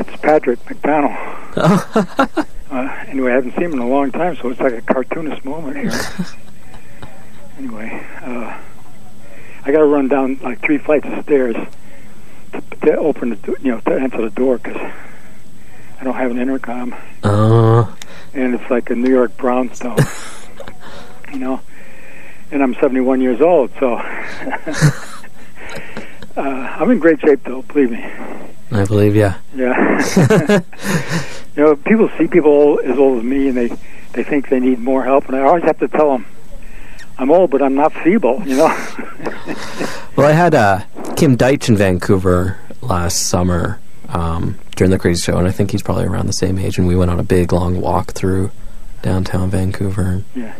It's Patrick McDonnell. uh, anyway, I haven't seen him in a long time, so it's like a cartoonist moment here. anyway, uh, I got to run down like three flights of stairs to, to open the, do- you know, to enter the door because I don't have an intercom, Uh, and it's like a New York brownstone, you know. And I'm 71 years old, so uh, I'm in great shape, though. Believe me. I believe yeah. Yeah. you know, people see people as old as me, and they they think they need more help, and I always have to tell them, I'm old, but I'm not feeble. You know. Well, I had uh, Kim Deitch in Vancouver last summer um, during the Crazy Show, and I think he's probably around the same age. And we went on a big, long walk through downtown Vancouver, yeah.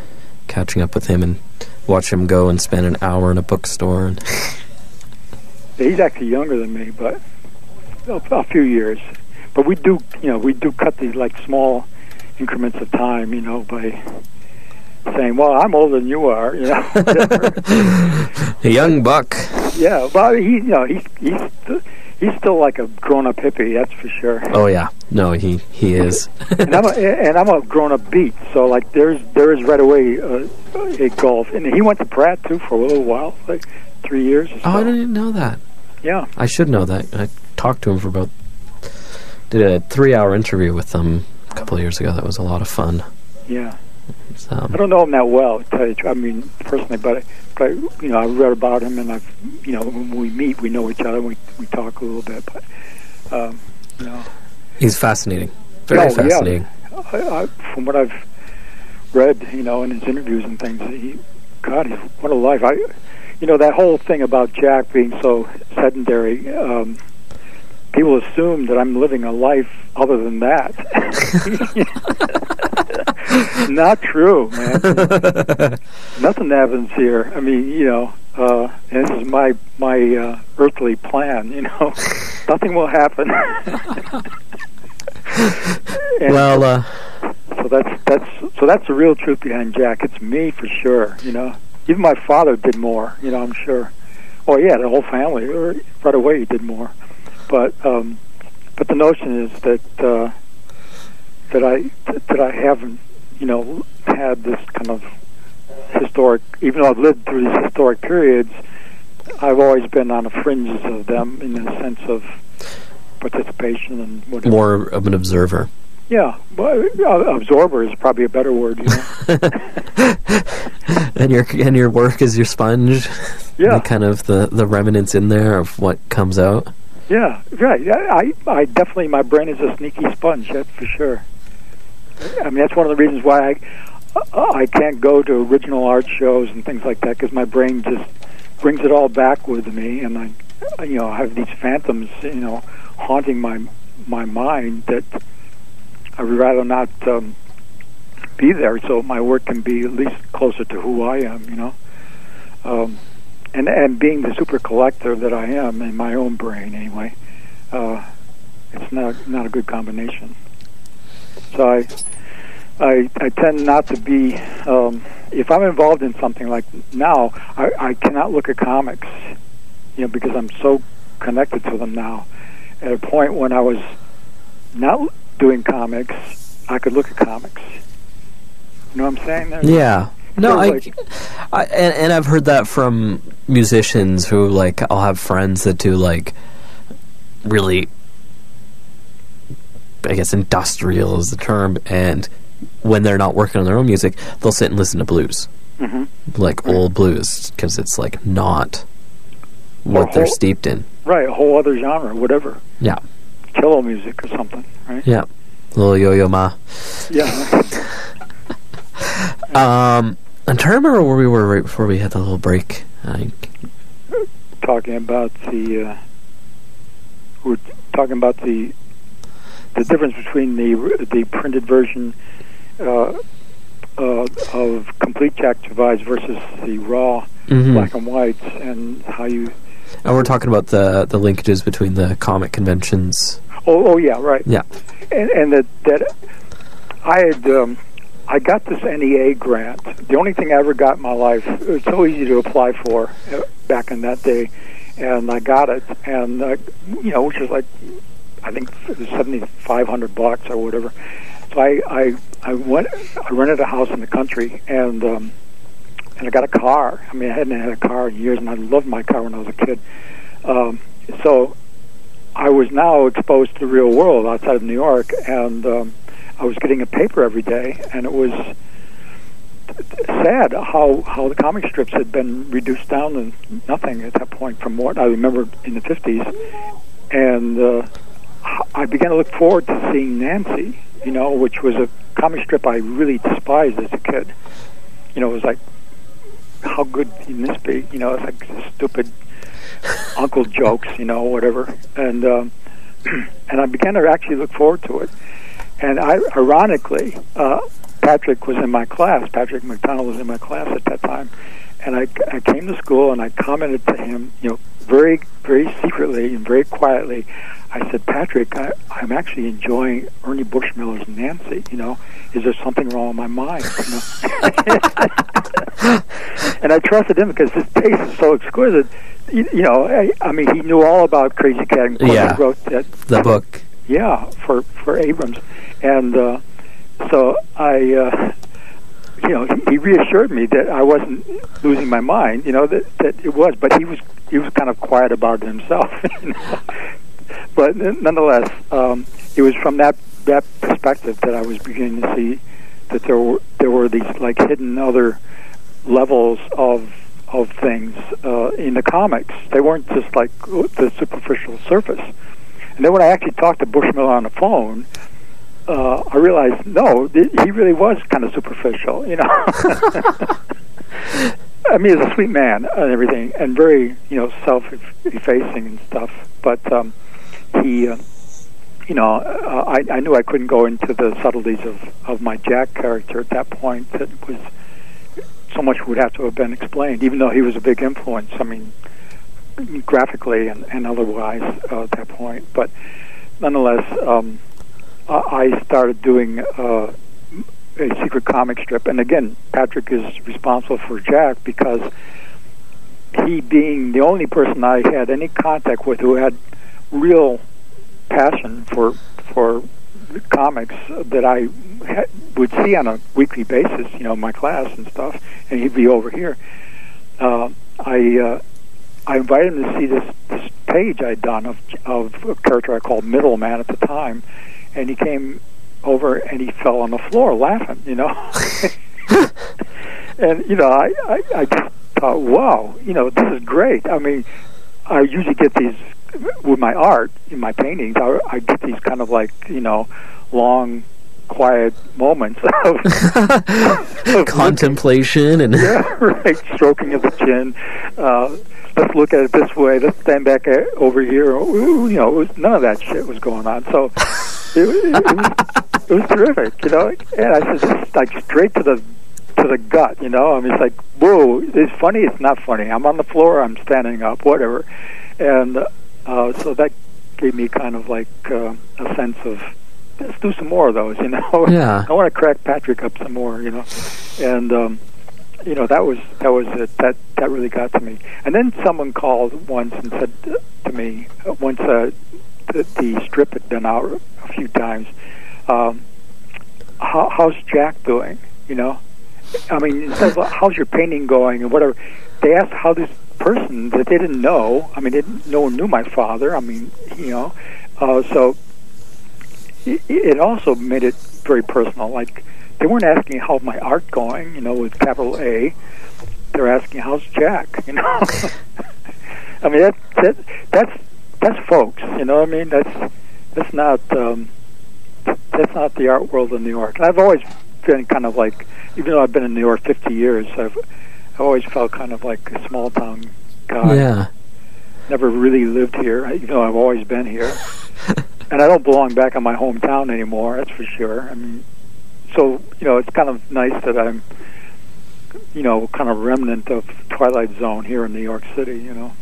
catching up with him and watch him go and spend an hour in a bookstore. And He's actually younger than me, but a, a few years. But we do, you know, we do cut these like small increments of time, you know, by saying, "Well, I'm older than you are," you know. a young buck. yeah, but he, you know, he's he's st- he's still like a grown-up hippie, that's for sure. Oh yeah, no, he he is. and I'm a, and I'm a grown-up beat, so like there's there is right away uh, a golf, and he went to Pratt too for a little while, like three years. Or so. oh, I didn't know that. Yeah, I should know that. I talked to him for about did a three-hour interview with him a couple of years ago. That was a lot of fun. yeah. So, I don't know him that well, to tell you. I mean, personally, but I, but I, you know, I read about him, and I've, you know, when we meet, we know each other, and we we talk a little bit, but, um, you know, he's fascinating. Very Oh, yeah. fascinating. I, I, from what I've read, you know, in his interviews and things, he, God, he's what a life. I, you know, that whole thing about Jack being so sedentary. Um, people assume that I'm living a life other than that. Not true, man. Nothing happens here. I mean, you know, uh, and this is my my uh, earthly plan. You know, nothing will happen. Well, uh, so that's that's so that's the real truth behind Jack. It's me for sure. You know, even my father did more. You know, I'm sure. Oh yeah, the whole family right away he did more. But um, but the notion is that uh, that I that I haven't you know had this kind of historic. Even though I've lived through these historic periods, I've always been on the fringes of them in the sense of participation and whatever. more of an observer. Yeah, well, uh, absorber is probably a better word. You know? and your and your work is your sponge. Yeah. The kind of the the remnants in there of what comes out. Yeah, right. I, I, definitely my brain is a sneaky sponge. That's for sure. I mean, that's one of the reasons why I uh, I can't go to original art shows and things like that because my brain just brings it all back with me, and I, you know, I have these phantoms, you know, haunting my my mind that I would rather not um, be there, so my work can be at least closer to who I am, you know. Um, and and being the super collector that I am in my own brain, anyway, uh, it's not not a good combination. So I I, I tend not to be. Um, if I'm involved in something like now, I, I cannot look at comics, you know, because I'm so connected to them now, at a point when I was not doing comics, I could look at comics. You know what I'm saying? There's, Yeah. No, I, like- I and, and I've heard that from musicians who like I'll have friends that do like really I guess industrial is the term and when they're not working on their own music, they'll sit and listen to blues, hmm like old blues because it's like not what Or they're steeped in. Right, a whole other genre, whatever. Yeah. Cello music or something, right? Yeah. Little Yo-Yo Ma. Yeah. Um I'm trying to remember where we were right before we had the little break. I, talking about the uh, we're talking about the the difference between the the printed version uh, uh, of complete Jack Survives versus the raw Mhm. black and whites, and how you. And we're talking about the the linkages between the comic conventions. Oh, oh yeah, right. Yeah. and, and that that I had um, I got this NEA grant. The only thing I ever got in my life. It was so easy to apply for uh, back in that day, and I got it. And uh, you know, which was like I think seventy five hundred bucks or whatever. So I I I went I rented a house in the country and. um and I got a car. I mean, I hadn't had a car in years, and I loved my car when I was a kid. Um, so I was now exposed to the real world outside of New York, and um, I was getting a paper every day, and it was sad how how the comic strips had been reduced down to nothing at that point from what I remember in the fifties, and uh, I began to look forward to seeing Nancy, you know, which was a comic strip I really despised as a kid. You know, it was like, how good can this be? You know, it's like stupid uncle jokes, you know, whatever. And um, and I began to actually look forward to it. And I, ironically, uh, Patrick was in my class. Patrick McDonnell was in my class at that time. And I, I came to school and I commented to him, you know, very, very secretly and very quietly. I said, Patrick, I, I'm actually enjoying Ernie Bushmiller's Nancy. You know, is there something wrong with my mind? You know? and I trusted him because his taste is so exquisite. You, you know, I, I mean, he knew all about Krazy Kat and Yeah. he wrote that The book. yeah, for for Abrams, and uh, so I, uh, you know, he, reassured me that I wasn't losing my mind. You know that that it was, but he was he was kind of quiet about it himself. But nonetheless, um, it was from that that perspective that I was beginning to see that there were there were these like hidden other levels of of things uh, in the comics. They weren't just like the superficial surface. And then when I actually talked to Bushmiller on the phone, uh, I realized no, th- he really was kind of superficial. You know, I mean, he's a sweet man and everything, and very you know self-effacing and stuff. But um, he, uh, you know, uh, I, I knew I couldn't go into the subtleties of of my Jack character at that point. That was so much would have to have been explained, even though he was a big influence. I mean, graphically and, and otherwise uh, at that point. But nonetheless, um, I I started doing uh, a secret comic strip, and again, Patrick is responsible for Jack because he, being the only person I had any contact with who had real passion for for comics that I would see on a weekly basis, you know, in my class and stuff, and he'd be over here. Uh, I uh, I invited him to see this this page I'd done of of a character I called Middleman at the time, and he came over and he fell on the floor laughing, you know. and you know, I, I I just thought, wow, you know, this is great. I mean, I usually get these with my art, in my paintings. I, I get these kind of like you know, long, quiet moments of, of Contemplation and yeah, right. Stroking of the chin. Uh, let's look at it this way. Let's stand back uh, over here. Ooh, You know, it was, none of that shit was going on. So it, it, it, was, it was terrific. You know, and I said, just like straight to the to the gut. You know, I mean, it's like, whoa, it's funny. It's not funny. I'm on the floor. I'm standing up. Whatever. And uh, so that gave me kind of like uh, a sense of let's do some more of those. You know, Yeah. I want to crack Patrick up some more. You know, and. um you know that was that was it that that really got to me and then someone called once and said to me once uh, the, strip had been out a few times. Um, how, how's Jack doing? You know, I mean, instead of how's your painting going and whatever, they asked how this person that they didn't know. I mean, they didn't, no one knew my father. I mean, you know, uh, so it, it also made it very personal. Like they weren't asking how my art going, you know, with capital A. They're asking how's Jack, you know. I mean, that, that that's that's folks, you know. what I mean, that's that's not um, that's not the art world in New York. I've always been kind of like, even though I've been in New York 50 years, I've I've always felt kind of like a small town guy. Yeah. Never really lived here, even though I've always been here. and I don't belong back in my hometown anymore. That's for sure. I mean, so you know, it's kind of nice that I'm, you know, kind of remnant of Twilight Zone here in New York City. You know.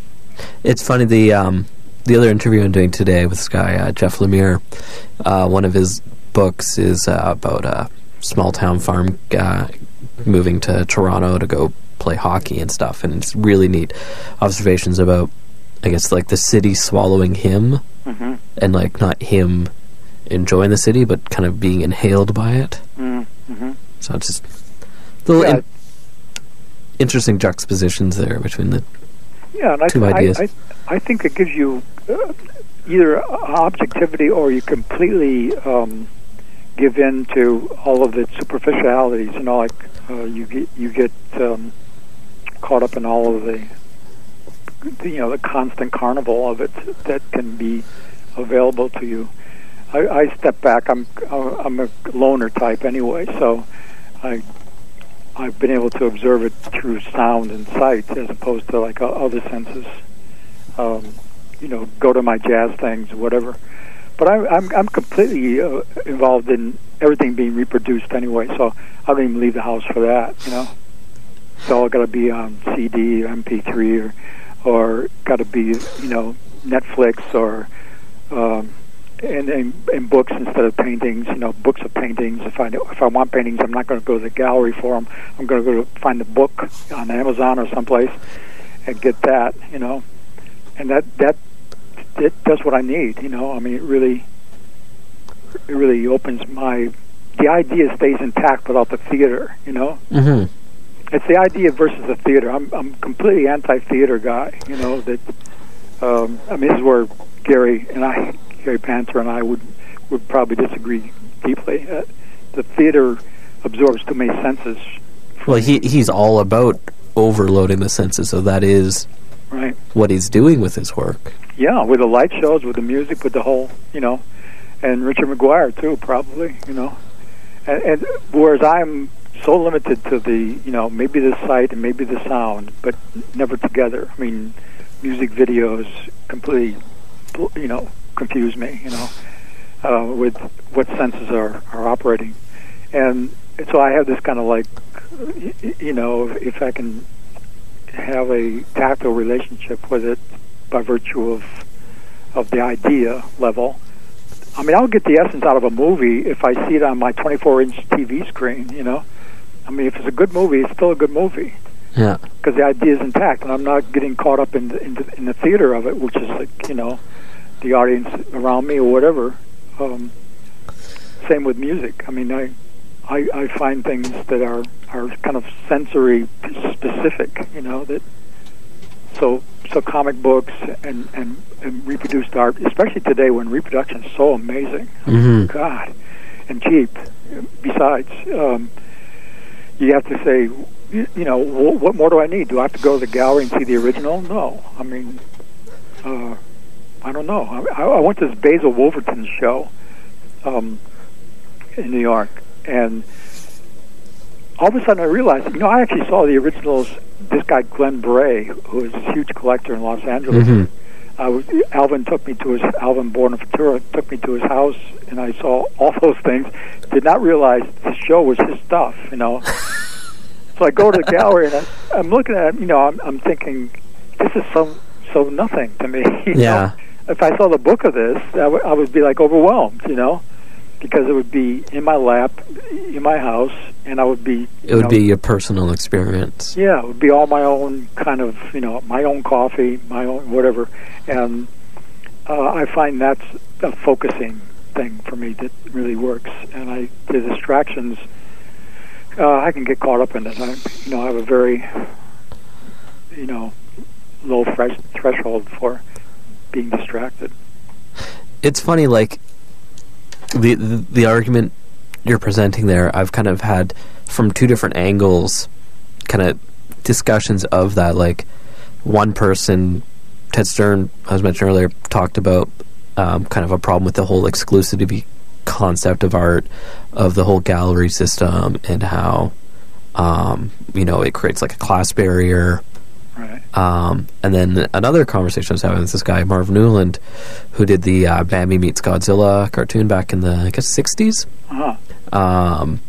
It's funny the um, the other interview I'm doing today with this guy uh, Jeff Lemire. Uh, one of his books is uh, about a small town farm guy moving to Toronto to go play hockey and stuff, and it's really neat observations about, I guess, like the city swallowing him, mm-hmm. and like not him enjoying the city, but kind of being inhaled by it. Mm-hmm. So it's just little Yeah. in- interesting juxtapositions there between the Yeah, and Two I, ideas. I, I think it gives you uh, either objectivity or you completely um, give in to all of its superficialities. You know, like uh, you get you get um, caught up in all of the, the, you know, the constant carnival of it that can be available to you. I, I step back. I'm I'm a loner type anyway, so I I've been able to observe it through sound and sight as opposed to like other senses. Um, you know, go to my jazz things, whatever. But I, I'm I'm completely uh, involved in everything being reproduced anyway, so I don't even leave the house for that. You know, it's all got to be on CD, or MP3, or or got to be you know Netflix or um, and, and and books instead of paintings. You know, books of paintings. If I if I want paintings, I'm not going to go to the gallery for them. I'm going to go to find the book on Amazon or someplace and get that. You know, and that that it does what I need. You know, I mean, it really it really opens my the idea stays intact without the theater. You know, hmm it's the idea versus the theater. I'm I'm completely anti-theater guy. You know that. Um, I mean, this is where Gary and I, Gary Panter and I would would probably disagree deeply. Uh, the theater absorbs too many senses. Well, he he's all about overloading the senses, so that is Right. what he's doing with his work. Yeah, with the light shows, with the music, with the whole, you know, and Richard McGuire too, probably, you know, and, and whereas I'm so limited to the, you know, maybe the sight and maybe the sound, but never together. I mean, music videos completely, you know, confuse me, you know, uh, with what senses are are operating, and so I have this kind of like, you know, if I can have a tactile relationship with it by virtue of of the idea level. I mean, I'll get the essence out of a movie if I see it on my 24-inch TV screen. You know, I mean, if it's a good movie, it's still a good movie Yeah. because the idea is intact, and I'm not getting caught up in the, in, the, in the theater of it, which is like you know, the audience around me or whatever. Um, same with music. I mean, I, I I find things that are are kind of sensory specific. You know that. So so comic books and and, and reproduced art, especially today when reproduction is so amazing. hmm God, and cheap. Besides, um, you have to say, you, know, wh- what more do I need? Do I have to go to the gallery and see the original? No. I mean, uh, I don't know. I, I went to this Basil Wolverton show um, in New York, and all of a sudden I realized, you know, I actually saw the originals. This guy Glenn Bray, who is a huge collector in Los Angeles, hmm I was, Alvin took me to his Alvin Buenaventura took me to his house, and I saw all those things. Did not realize the show was his stuff, you know. so I go to the gallery and I, I'm looking at, it, you know, I'm, I'm thinking, this is so so nothing to me. you know? Yeah. If I saw the book of this, I would I would be like overwhelmed, you know, because it would be in my lap, in my house, and I would be. It would know, be your personal experience. yeah, it would be all my own kind of, you know, my own coffee, my own whatever. And uh, I find that's a focusing thing for me that really works. And I the distractions, uh, I can get caught up in it. I, you know, I have a very, you know, low fresh threshold for being distracted. It's funny, like the, the argument you're presenting there. I've kind of had from two different angles, kind of discussions of that. Like one person, Ted Stern, I was mentioned earlier, talked about um, kind of a problem with the whole exclusivity concept of art, of the whole gallery system, and how um, you know it creates like a class barrier. Um, and then another conversation I was having with this guy, Marv Newland, who did the uh, Bambi Meets Godzilla cartoon back in the, I guess, 60s. Uh-huh. Um,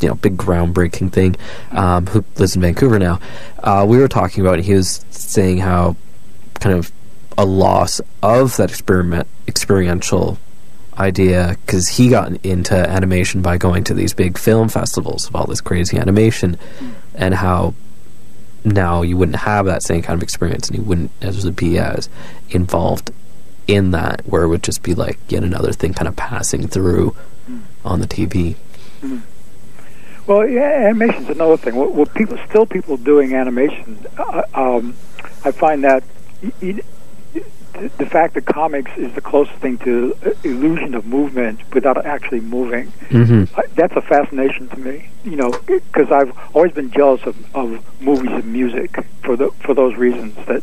you know, big groundbreaking thing, um, who lives in Vancouver now. Uh, we were talking about, it, he was saying how kind of a loss of that experiment, experiential idea because he got into animation by going to these big film festivals of all this crazy animation and how now you wouldn't have that same kind of experience and you wouldn't as be as involved in that where it would just be like yet another thing kind of passing through on the TV. Well, yeah, animation's another thing. What, what people still people doing animation, uh, um, I find that the, fact that comics is the closest thing to uh, illusion of movement without actually moving. Mm-hmm. That's a fascination to me. You know, because I've always been jealous of, of movies and music for the for those reasons that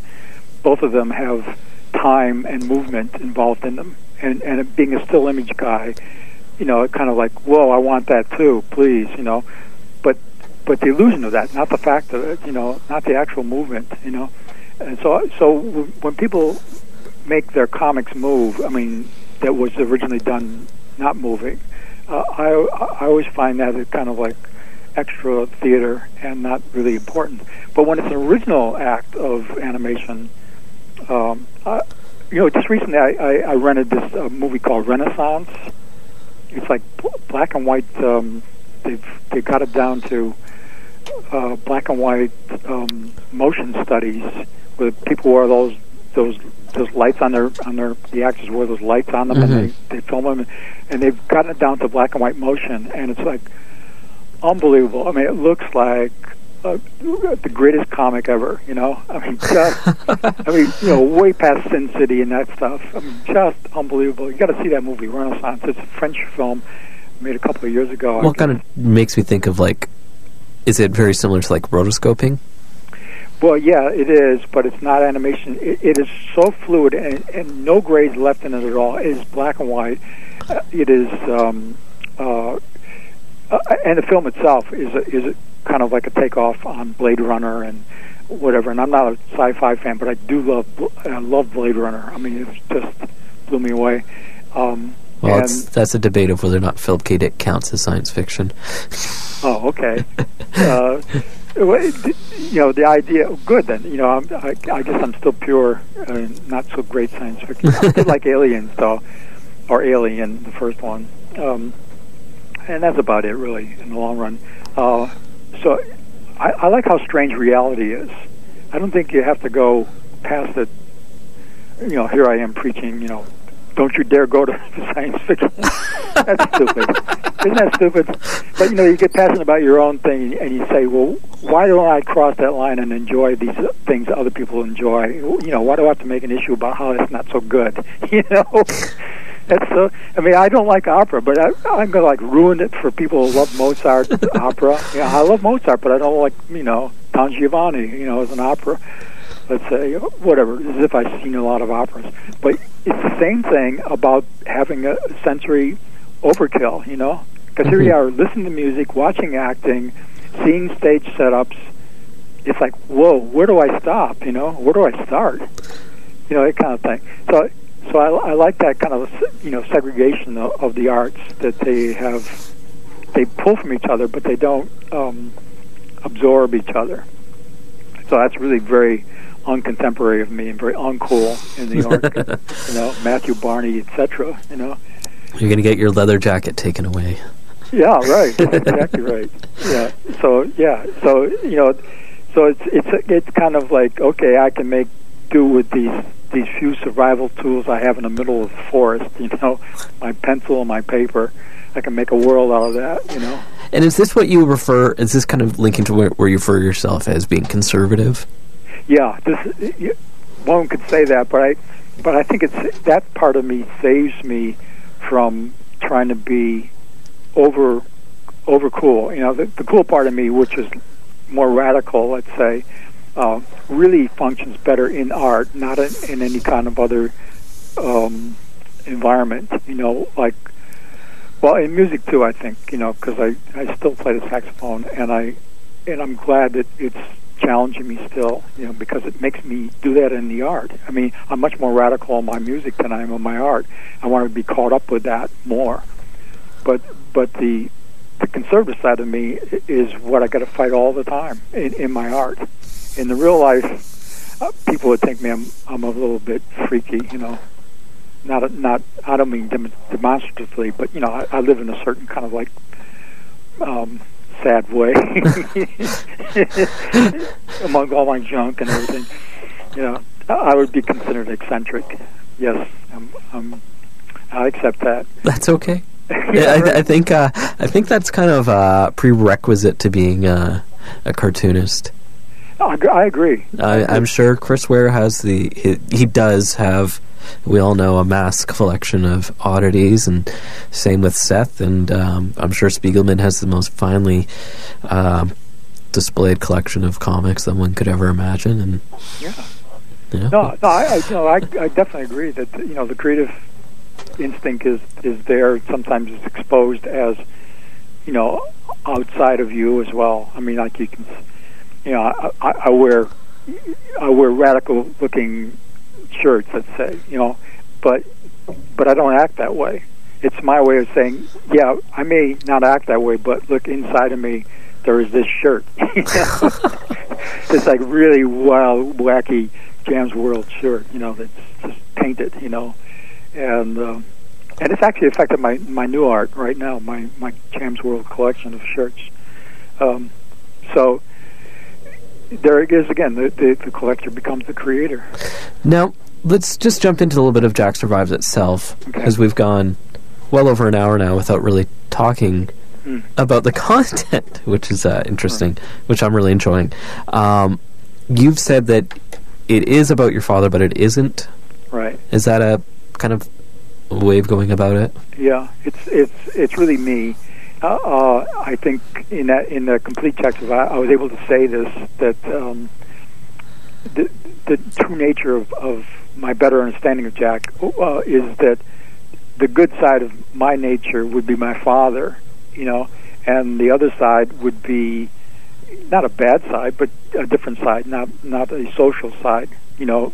both of them have time and movement involved in them. And and being a still image guy, you know, kind of like, whoa, I want that too, please, you know. But but the illusion of that, not the fact of it, you know, not the actual movement, you know. And so so when people make their comics move, I mean, that was originally done not moving. Uh, I I always find that kind of like extra theater and not really important. But when it's an original act of animation, um, I, you know, just recently I, I, I rented this uh, movie called Renaissance. It's like bl- black and white. Um, they've they got it down to uh, black and white um, motion studies where people wear those those those lights on their on their the actors wear those lights on them Mhm. and they they film them and they've gotten it down to black and white motion and it's like unbelievable. I mean, it looks like uh, the greatest comic ever. You know, I mean, just I mean, you know, way past Sin City and that stuff. I mean, just unbelievable. You got to see that movie Renaissance. It's a French film made a couple of years ago. What kind of makes me think of like, is it very similar to like rotoscoping? Well, yeah, it is, but it's not animation. It, it is so fluid and, and no grades left in it at all. It is black and white. Uh, it is, um, uh, uh, and the film itself is a, is a, kind of like a takeoff on Blade Runner and whatever. And I'm not a sci-fi fan, but I do love I love Blade Runner. I mean, it just blew me away. Um, Well, that's a debate of whether or not Philip K. Dick counts as science fiction. Oh, okay. uh, you know, the idea. Good then. You know, I'm, I, I guess I'm still pure, uh, not so great science fiction. I did like Aliens, though, or Alien, the first one, um, and that's about it, really, in the long run. Uh, so, I, I like how strange reality is. I don't think you have to go past it. You know, here I am preaching. You know, don't you dare go to the science fiction. That's stupid. Isn't that stupid? But you know, you get passionate about your own thing, and you say, "Well, why don't I cross that line and enjoy these things other people enjoy? You know, why do I have to make an issue about how it's not so good? You know." That's so. I mean, I don't like opera, but I, I'm gonna like ruin it for people who love Mozart opera. Yeah, I love Mozart, but I don't like you know Don Giovanni. You know, as an opera let's say, whatever, as if I've seen a lot of operas. But it's the same thing about having a sensory overkill, you know? Because here you are, listening to music, watching acting, seeing stage setups. It's like, whoa, where do I stop? You know, where do I start? You know, that kind of thing. So, so I, I like that kind of you know segregation of, of the arts that they have. They pull from each other, but they don't um, absorb each other. So that's really very uncontemporary of me and very uncool in New York. you know, Matthew Barney, etc. You know. You're going to get your leather jacket taken away. Yeah, right. Exactly right. Yeah. So yeah. So you know, so it's it's it's kind of like okay, I can make do with these these few survival tools I have in the middle of the forest. You know, my pencil and my paper. I can make a world out of that. You know. And is this what you refer? Is this kind of linking to where, where you refer yourself as being conservative? Yeah, this one could say that, but I, but I think it's that part of me saves me from trying to be over over cool. You know, the, the cool part of me, which is more radical, let's say, uh, really functions better in art, not in, in any kind of other um, environment. You know, like well, in music too. I think you know because I I still play the saxophone, and I and I'm glad that it's challenging me still. You know, because it makes me do that in the art. I mean, I'm much more radical in my music than I am in my art. I want to be caught up with that more. But but the the conservative side of me is what I got to fight all the time in, in my art. In the real life, uh, people would think me I'm I'm a little bit freaky, you know. Not not I don't mean dem- demonstratively, but you know I, I live in a certain kind of like um, sad way among all my junk and everything. You know, I would be considered eccentric. Yes, I'm, I'm, I accept that. That's okay. yeah, I, I, think uh, I think that's kind of a prerequisite to being a, a cartoonist. Oh, I agree. I, am sure Chris Ware has the he, he, does have. We all know a mass collection of oddities, and same with Seth. And um, I'm sure Spiegelman has the most finely uh, displayed collection of comics that one could ever imagine. And yeah, yeah. no, no, I, I, you know, I, I definitely agree that you know the creative instinct is is there. Sometimes it's exposed as you know outside of you as well. I mean, like you can, you know, I, I, I wear I wear radical looking shirts, let's say, you know, but but I don't act that way. It's my way of saying, yeah, I may not act that way, but look inside of me. There is this shirt. it's like really wild, wacky Jam's World shirt, you know, that's just painted, you know and um, and it's actually affected my my new art right now, my my Jam's World collection of shirts. Um, so there it is again. The, the, the collector becomes the creator. Now let's just jump into a little bit of Jack Survives itself, because okay. we've gone well over an hour now without really talking mm. about the content, which is uh, interesting, which I'm really enjoying. Um, you've said that it is about your father, but it isn't. Right. Is that a kind of way of going about it? Yeah, it's it's it's really me. Uh, uh, I think in that in the complete text, I, I was able to say this that um, the the true nature of, of my better understanding of Jack uh, is that the good side of my nature would be my father, you know, and the other side would be not a bad side, but a different side, not not a social side, you know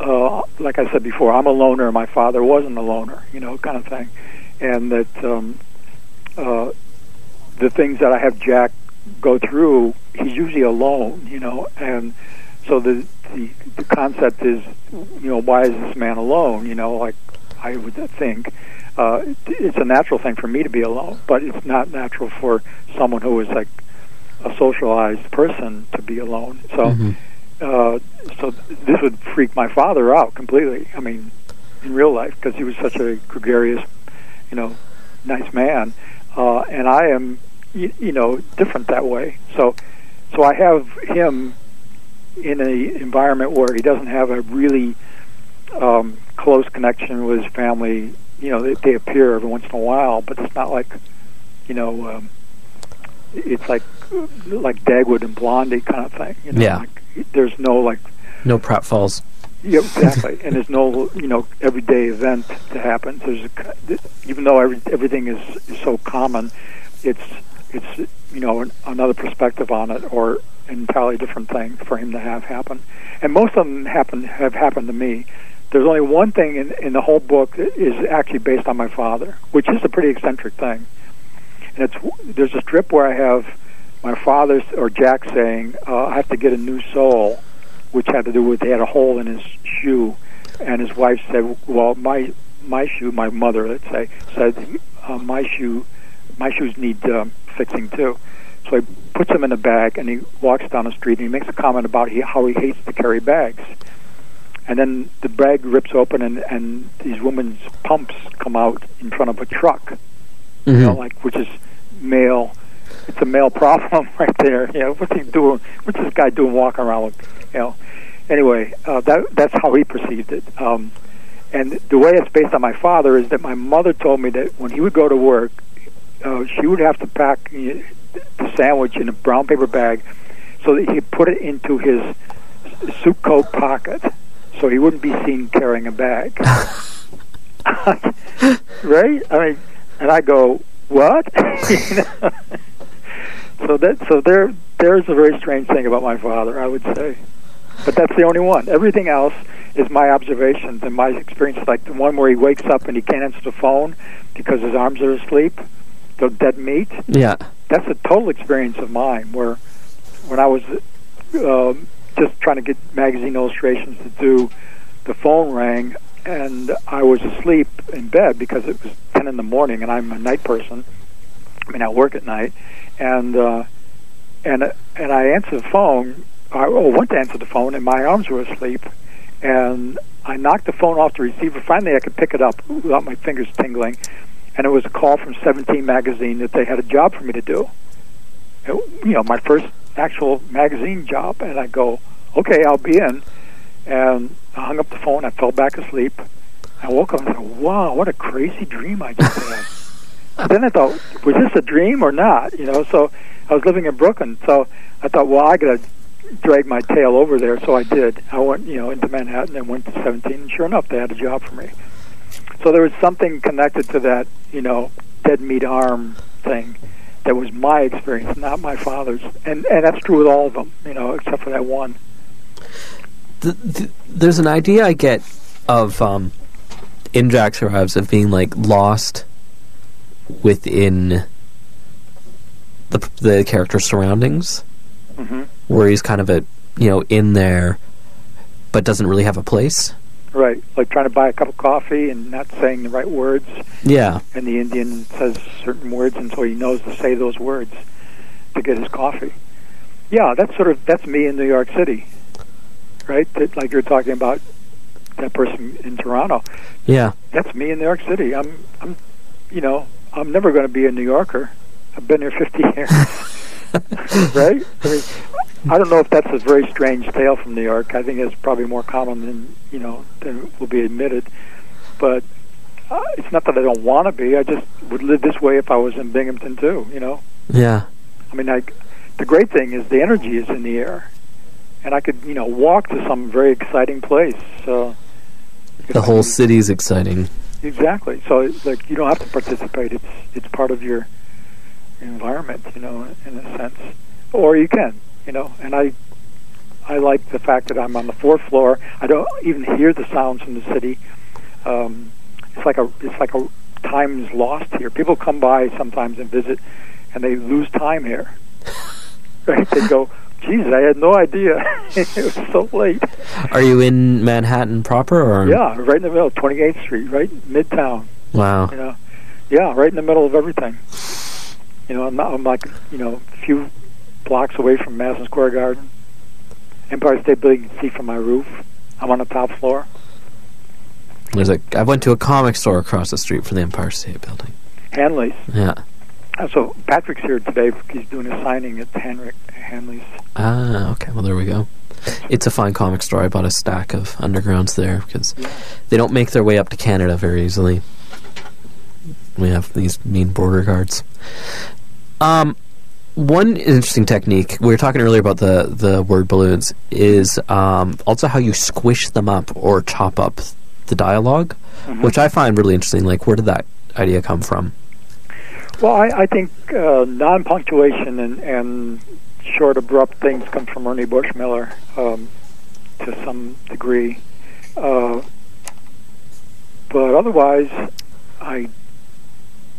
uh, like I said before, I'm a loner. My father wasn't a loner, you know, kind of thing, and that um, uh, the things that I have Jack go through, he's usually alone, you know, and so the the, the concept is, you know, why is this man alone? You know, like I would think. Uh, it's a natural thing for me to be alone, but it's not natural for someone who is like a socialized person to be alone. So, mm-hmm uh, so this would freak my father out completely. I mean, in real life, because he was such a gregarious, you know, nice man, uh, and I am, you, you know, different that way. So, so I have him in a environment where he doesn't have a really um, close connection with his family. You know, they, they appear every once in a while, but it's not like, you know, um, it's like like Dagwood and Blondie kind of thing. You know, yeah. Like, there's no like no pratfalls. Yeah, exactly. and there's no you know everyday event that happens. There's a, even though every, everything is, is so common, it's it's you know an, another perspective on it or an entirely different thing for him to have happen. And most of them happen have happened to me. There's only one thing in, in the whole book that is actually based on my father, which is a pretty eccentric thing. And it's there's a strip where I have my father or Jack saying, uh, "I have to get a new sole," which had to do with he had a hole in his shoe, and his wife said, "Well, my my shoe, my mother, let's say, said uh, my shoe, my shoes need um, fixing too." So he puts them in a bag and he walks down the street and he makes a comment about he, how he hates to carry bags. and then the bag rips open, and and these women's pumps come out in front of a truck. Mm-hmm. You know, like which is male. It's a male problem right there. You know, what's he doing? What's this guy doing walking around? With, you know. Anyway, uh, that that's how he perceived it. Um, and the way it's based on my father is that my mother told me that when he would go to work, uh, she would have to pack the sandwich in a brown paper bag so that he put it into his suit coat pocket so he wouldn't be seen carrying a bag. right? I mean, and I go, what? so that so there there's a very strange thing about my father, I would say. But that's the only one. Everything else is my observations and my experience. Like the one where he wakes up and he can't answer the phone because his arms are asleep, the dead meat. Yeah. That's a total experience of mine. Where when I was um, just trying to get magazine illustrations to do, the phone rang and I was asleep in bed because it was ten in the morning and I'm a night person. I mean, I work at night, and uh, and and I answered the phone. I oh, went to answer the phone, and my arms were asleep, and I knocked the phone off the receiver. Finally, I could pick it up without my fingers tingling, and it was a call from 17 magazine that they had a job for me to do. It, you know, my first actual magazine job, and I go, okay, I'll be in, and I hung up the phone. I fell back asleep. I woke up and said, "Wow, what a crazy dream I just had." Then I thought, was this a dream or not? You know, so I was living in Brooklyn, so I thought, well, I got to drag my tail over there. So I did. I went, you know, into Manhattan and went to 17, and sure enough, they had a job for me. So there was something connected to that, you know, dead meat arm thing that was my experience, not my father's, and and that's true with all of them, you know, except for that one. The, the, there's an idea I get of um, in Jack Survives of being like lost within the the character's surroundings, hmm where he's kind of a you know in there, but doesn't really have a place. Right, like trying to buy a cup of coffee and not saying the right words, Yeah, and the Indian says certain words, and so he knows to say those words to get his coffee. Yeah, that's sort of that's me in New York City, right? That, like you're talking about that person in Toronto. yeah, That's me in New York City. I'm, I'm, you know, I'm never going to be a New Yorker. I've been here 50 years, right? I mean, I don't know if that's a very strange tale from New York. I think it's probably more common than you know than will be admitted. But uh, it's not that I don't want to be. I just would live this way if I was in Binghamton too. You know, yeah. I mean, I, the great thing is the energy is in the air, and I could you know walk to some very exciting place. So The whole city's exciting. Exactly. So like you don't have to participate. It's it's part of your environment, you know, in a sense. Or you can, you know. And I I like the fact that I'm on the fourth floor. I don't even hear the sounds from the city. Um, it's like a it's like a time's lost here. People come by sometimes and visit, and they lose time here. right? They go, "Geez, I had no idea. it was so late." Are you in Manhattan proper or? Yeah, right in the middle, 28th Street, right midtown. Wow. You know, yeah, right in the middle of everything. You know, I'm, not, I'm like, you know, a few blocks away from Madison Square Garden. Empire State Building, you can see from my roof. I'm on the top floor. There's a. I went to a comic store across the street from the Empire State Building. Hanley's. Yeah. Uh, So Patrick's here today. He's doing a signing at Henrik Hanley's. Ah, okay. Well, there we go. It's a fine comic store. I bought a stack of undergrounds there because they don't make their way up to Canada very easily. We have these mean border guards. Um, one interesting technique we were talking earlier about the the word balloons is um, also how you squish them up or chop up the dialog Mhm. which I find really interesting. Like, where did that idea come from? Well, I, I think uh, non-punctuation and, and short, abrupt things come from Ernie Bushmiller um, to some degree. Uh, but otherwise, I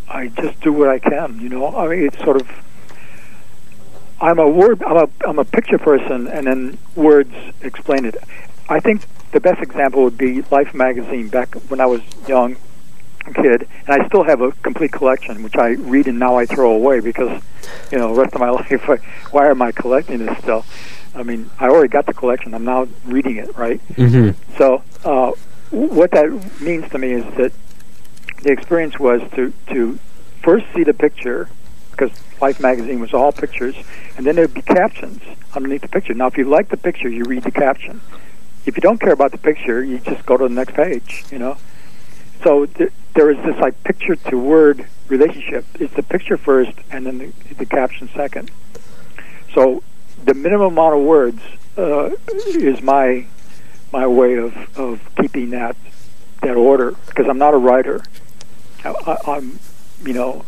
I just do what I can. You know, I mean, it's sort of. I'm a word. I'm a I'm a picture person, and then words explain it. I think the best example would be Life magazine. Back when I was young, kid, and I still have a complete collection, which I read and now I throw away because, you know, the rest of my life, I, why am I collecting this still? I mean, I already got the collection. I'm now reading it, right? hmm So, uh, what that means to me is that the experience was to to first see the picture because Life magazine was all pictures, and then there'd be captions underneath the picture. Now, if you like the picture, you read the caption. If you don't care about the picture, you just go to the next page. You know. So th- there is this like picture to word relationship. It's the picture first, and then the, the caption second. So the minimum amount of words uh, is my my way of, of keeping that that order because I'm not a writer. I, I'm, you know,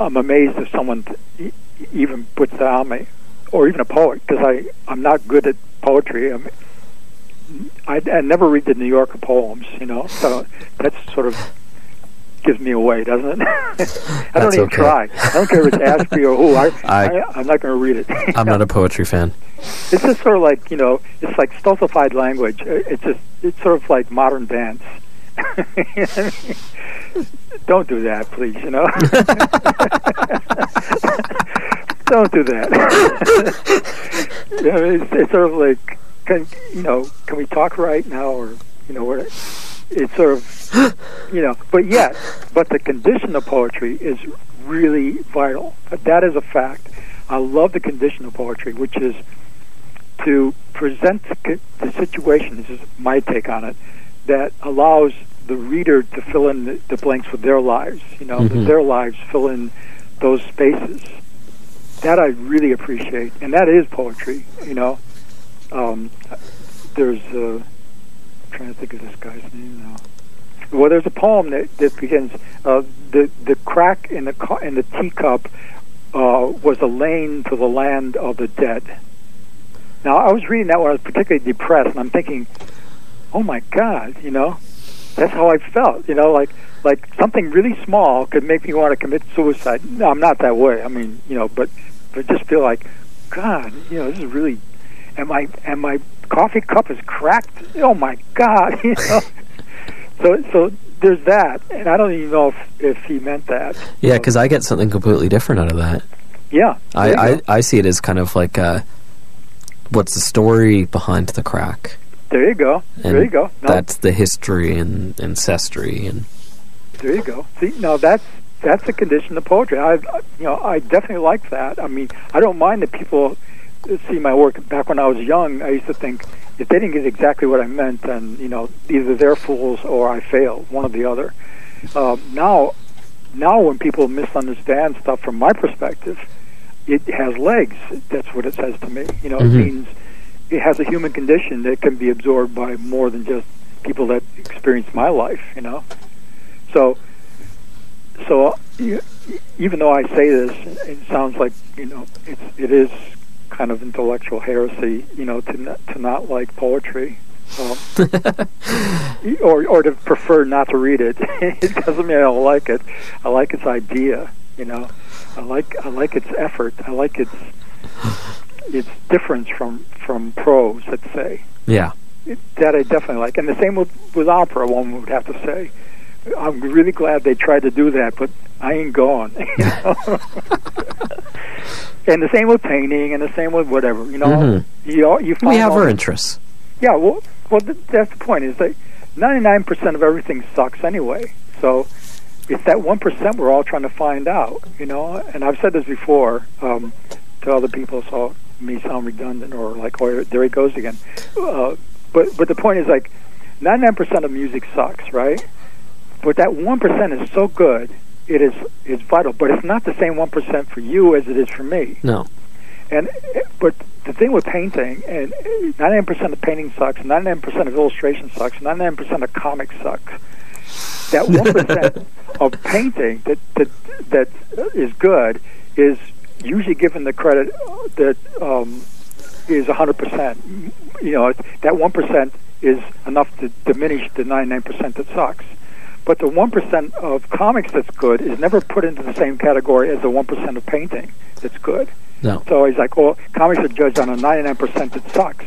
I'm amazed if someone e- even puts that on me, or even a poet because I I'm not good at poetry. I'm, I, I never read the New Yorker poems, you know, so that's sort of gives me away, doesn't it? I don't even okay. try. I don't care if it's Ashbery or who. I, I- I, I'm not going to read it. I'm not a poetry fan. It's just sort of like you know, it's like stultified language. It's just it's sort of like modern dance. Don't do that, please. You know, don't do that. you know, it's, it's sort of like, can you know, can we talk right now, or you know, what? It's sort of, you know, but yet, but the condition of poetry is really vital. That is a fact. I love the condition of poetry, which is to present the, situation, this is my take on it, that allows the reader to fill in the, the blanks with their lives, you know, that Mhm. their lives fill in those spaces. That I really appreciate, and that is poetry, you know. Um, there's, uh, I'm trying to think of this guy's name now. Well, there's a poem that, that begins, uh, the, the crack in the, co- in the teacup uh, was a lane to the land of the dead. Now, I was reading that when I was particularly depressed, and I'm thinking, oh my God, you know, that's how I felt, you know, like like something really small could make me want to commit suicide. No, I'm not that way. I mean, you know, but but just feel like, God, you know, this is really, and my and my coffee cup is cracked. Oh my God, you know. so so there's that, and I don't even know if if he meant that. Yeah, because I get something completely different out of that. Yeah, I, I. I see it as kind of like uh what's the story behind the crack? There you go. And there you go. No, That's the history and ancestry and There you go. See, now that's that's the condition of poetry. I, you know, I definitely like that. I mean, I don't mind that people see my work. Back when I was young, I used to think if they didn't get exactly what I meant, then you know, either they're fools or I failed, one or the other. Um, now, now when people misunderstand stuff from my perspective, it has legs. That's what it says to me. You know, Mhm. it means it has a human condition that can be absorbed by more than just people that experience my life. You know. So, so even though I say this, it sounds like you know it's it is kind of intellectual heresy, you know, to not, to not like poetry, um, or or to prefer not to read it. it doesn't mean I don't like it. I like its idea, you know. I like I like its effort. I like its its difference from from prose. Let's say yeah. it, that I definitely like. And the same with, with opera, one would have to say. I'm really glad they tried to do that, but I ain't going. You know? and the same with painting, and the same with whatever. You know, Mhm. you you find We have our interests. yeah. Well, well, th- that's the point. Is that 99 percent of everything sucks anyway. So it's that one percent we're all trying to find out. You know, and I've said this before um, to other people, so may sound redundant or like, oh, there he goes again. Uh, but but the point is like, 99 percent of music sucks, right? But that one percent is so good. It is is vital, but it's not the same one percent for you as it is for me. No. And but the thing with painting, and 99% of painting sucks, 99% of illustration sucks, 99% of comics sucks. That 1% of painting that that that is good is usually given the credit that um, is 100%. You know, that 1% is enough to diminish the 99% that sucks. But the 1% of comics that's good is never put into the same category as the 1% of painting that's good. No. So he's like, well, comics are judged on a 99% that sucks.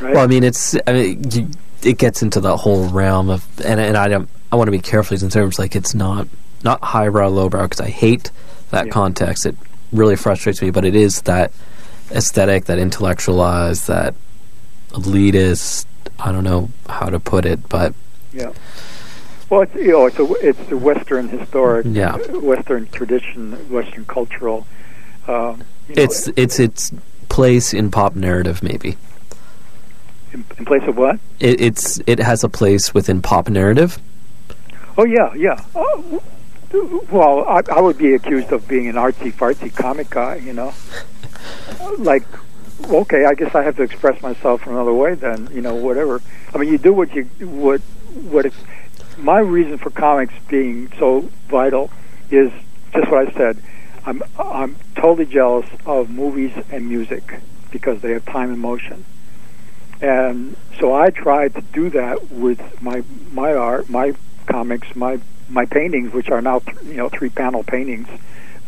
Right? Well, I mean, it's I mean, it gets into the whole realm of, and and I don't, I want to be careful in terms like it's not not highbrow, lowbrow because I hate that Yeah. context. It really frustrates me, but it is that aesthetic, that intellectualized, that elitist. I don't know how to put it, but yeah. Well, it's you know it's a it's the Western historic, Yeah. Western tradition, Western cultural. Um, you know, it's it's its place in pop narrative. Maybe in, in place of what? it, it's it has a place within pop narrative. Oh yeah, yeah. Oh, well, I, I would be accused of being an artsy fartsy comic guy, you know. like, okay, I guess I have to express myself another way. Then, you know, whatever. I mean, you do what you what what. It, my reason for comics being so vital is just what I said. I'm I'm totally jealous of movies and music because they have time and motion. And so I try to do that with my my art, my comics, my my paintings, which are now th- you know three panel paintings,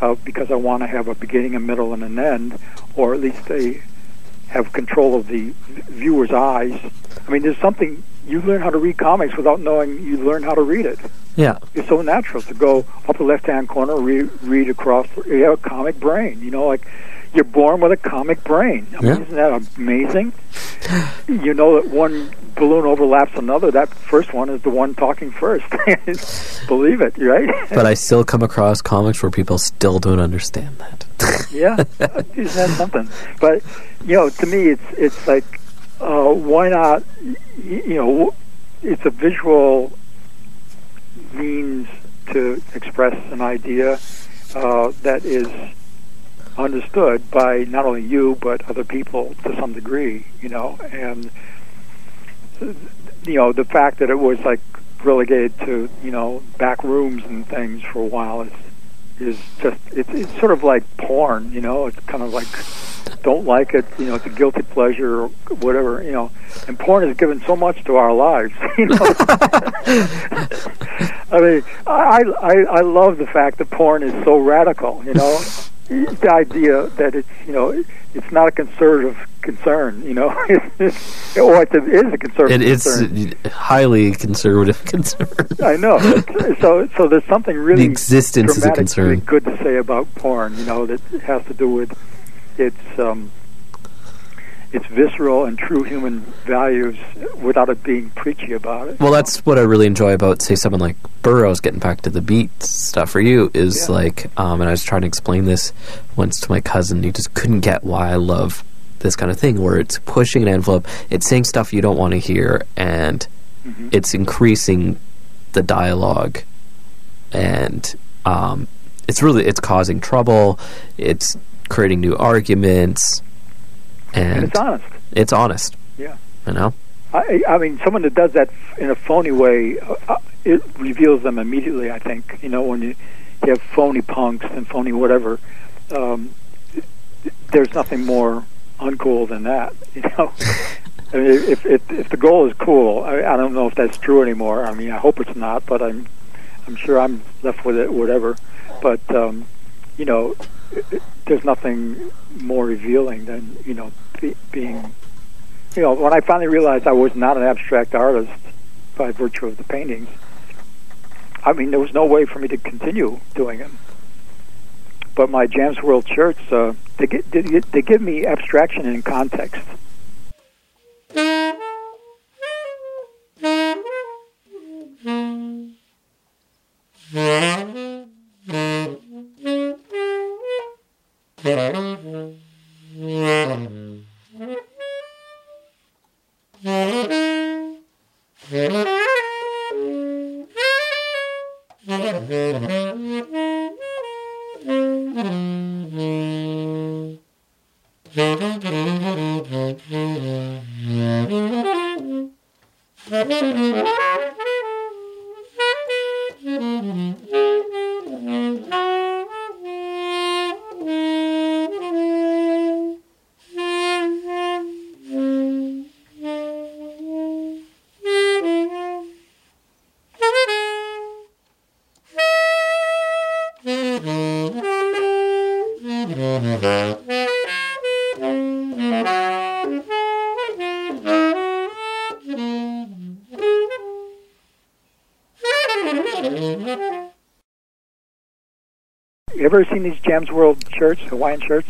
uh, because I want to have a beginning, a middle, and an end, or at least they have control of the viewer's eyes. I mean, there's something you learn how to read comics without knowing you learn how to read it. Yeah, It's so natural to go up the left hand corner, read, read across. You have a comic brain, you know, like you're born with a comic brain. I mean, Yeah. isn't that amazing? you know that one balloon overlaps another. That first one is the one talking first. Believe it, right? but I still come across comics where people still don't understand that. yeah, isn't that something? But you know, to me, it's it's like, uh, why not? You know, it's a visual means to express an idea uh, that is understood by not only you but other people to some degree. You know, and you know the fact that it was like relegated to you know back rooms and things for a while is is just it's it's sort of like porn, you know. It's kind of like don't like it, you know. It's a guilty pleasure or whatever, you know. And porn has given so much to our lives, you know. I mean, I I I love the fact that porn is so radical, you know. The idea that it's you know it's not a conservative concern, you know, or it is a conservative It is concern. highly conservative concern. I know. So, so there's something really The existence is a concern. good to say about porn. You know, that has to do with its um, its visceral and true human values, without it being preachy about it. Well, that's what I really enjoy about, say, someone like Burroughs getting back to the beat stuff for you is Yeah. like, um, and I was trying to explain this once to my cousin. He just couldn't get why I love this kind of thing, where it's pushing an envelope, it's saying stuff you don't want to hear, and Mhm. it's increasing the dialogue, and um, it's really it's causing trouble. It's creating new arguments, and, and it's honest. it's honest. Yeah. You know. I, I mean, someone that does that in a phony way, uh, uh, it reveals them immediately. I think you know when you, you have phony punks and phony whatever. Um, there's nothing more uncool than that. You know, I mean, if if, if the goal is cool, I, I don't know if that's true anymore. I mean, I hope it's not, but I'm I'm sure I'm left with it, whatever. But um, you know, it- there's nothing more revealing than you know be, being you know, when I finally realized I was not an abstract artist by virtue of the paintings, I mean, there was no way for me to continue doing them. But my Jams World shirts, uh, they, get, they, they give me abstraction in context. You ever seen these Jams World shirts, Hawaiian shirts?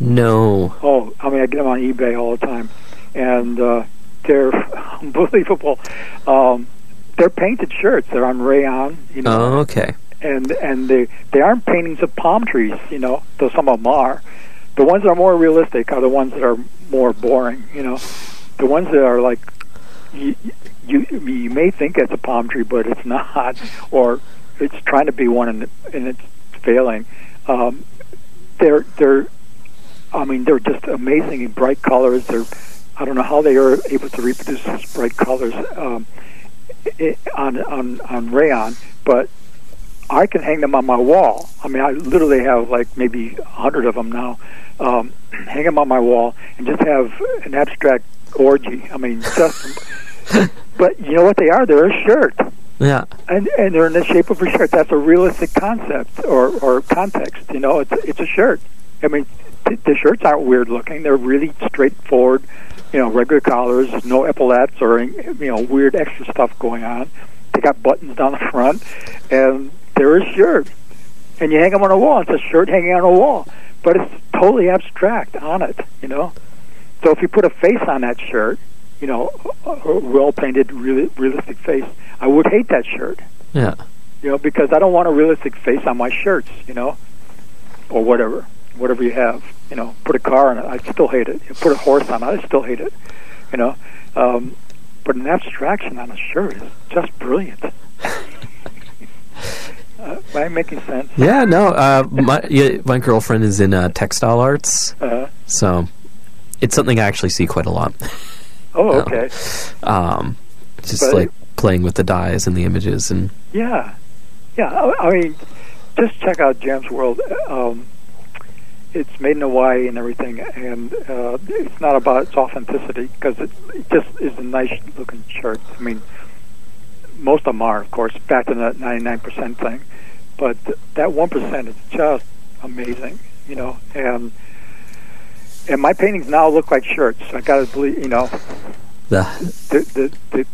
No. Oh, I mean, I get them on eBay all the time, and uh, they're unbelievable. Um, they're painted shirts. They're on rayon. You know, Oh, okay. and and they they aren't paintings of palm trees, you know, though some of them are. The ones that are more realistic are the ones that are more boring, you know. The ones that are like you you, you may think it's a palm tree, but it's not, or it's trying to be one and and it's failing. Um, they're they're, I mean, they're just amazing in bright colors. They're I don't know how they are able to reproduce such bright colors um, on on on rayon, but I can hang them on my wall. I mean, I literally have like maybe a hundred of them now. Um, hang them on my wall and just have an abstract orgy. I mean, just. but you know what they are? They're a shirt, Yeah. and and they're in the shape of a shirt. That's a realistic concept or or context. You know, it's it's a shirt. I mean, th- the shirts aren't weird looking. They're really straightforward. You know, regular collars, no epaulets or you know weird extra stuff going on. They got buttons down the front, and they're a shirt. And you hang them on a wall. It's a shirt hanging on a wall, but it's totally abstract on it. You know, so if you put a face on that shirt, you know, well painted, really realistic face, I would hate that shirt. Yeah. You know, because I don't want a realistic face on my shirts. You know, or whatever, whatever you have. You know, put a car on it, I'd still hate it. You put a horse on it, I still hate it. You know, um, but an abstraction on a shirt is just brilliant. uh, am I making sense? Yeah. No. Uh, my yeah, my girlfriend is in uh, textile arts, Uh, so it's something I actually see quite a lot. oh, okay. Um, just But- like playing with the dyes and the images and Yeah, yeah. I, I mean, just check out Jams World. Um, it's made in Hawaii and everything, and uh, it's not about its authenticity because it, it just is a nice looking shirt. I mean, most of them are, of course, back to that ninety nine percent thing, but th- that one percent is just amazing, you know. And and my paintings now look like shirts. I got to believe, you know, the the, the, the,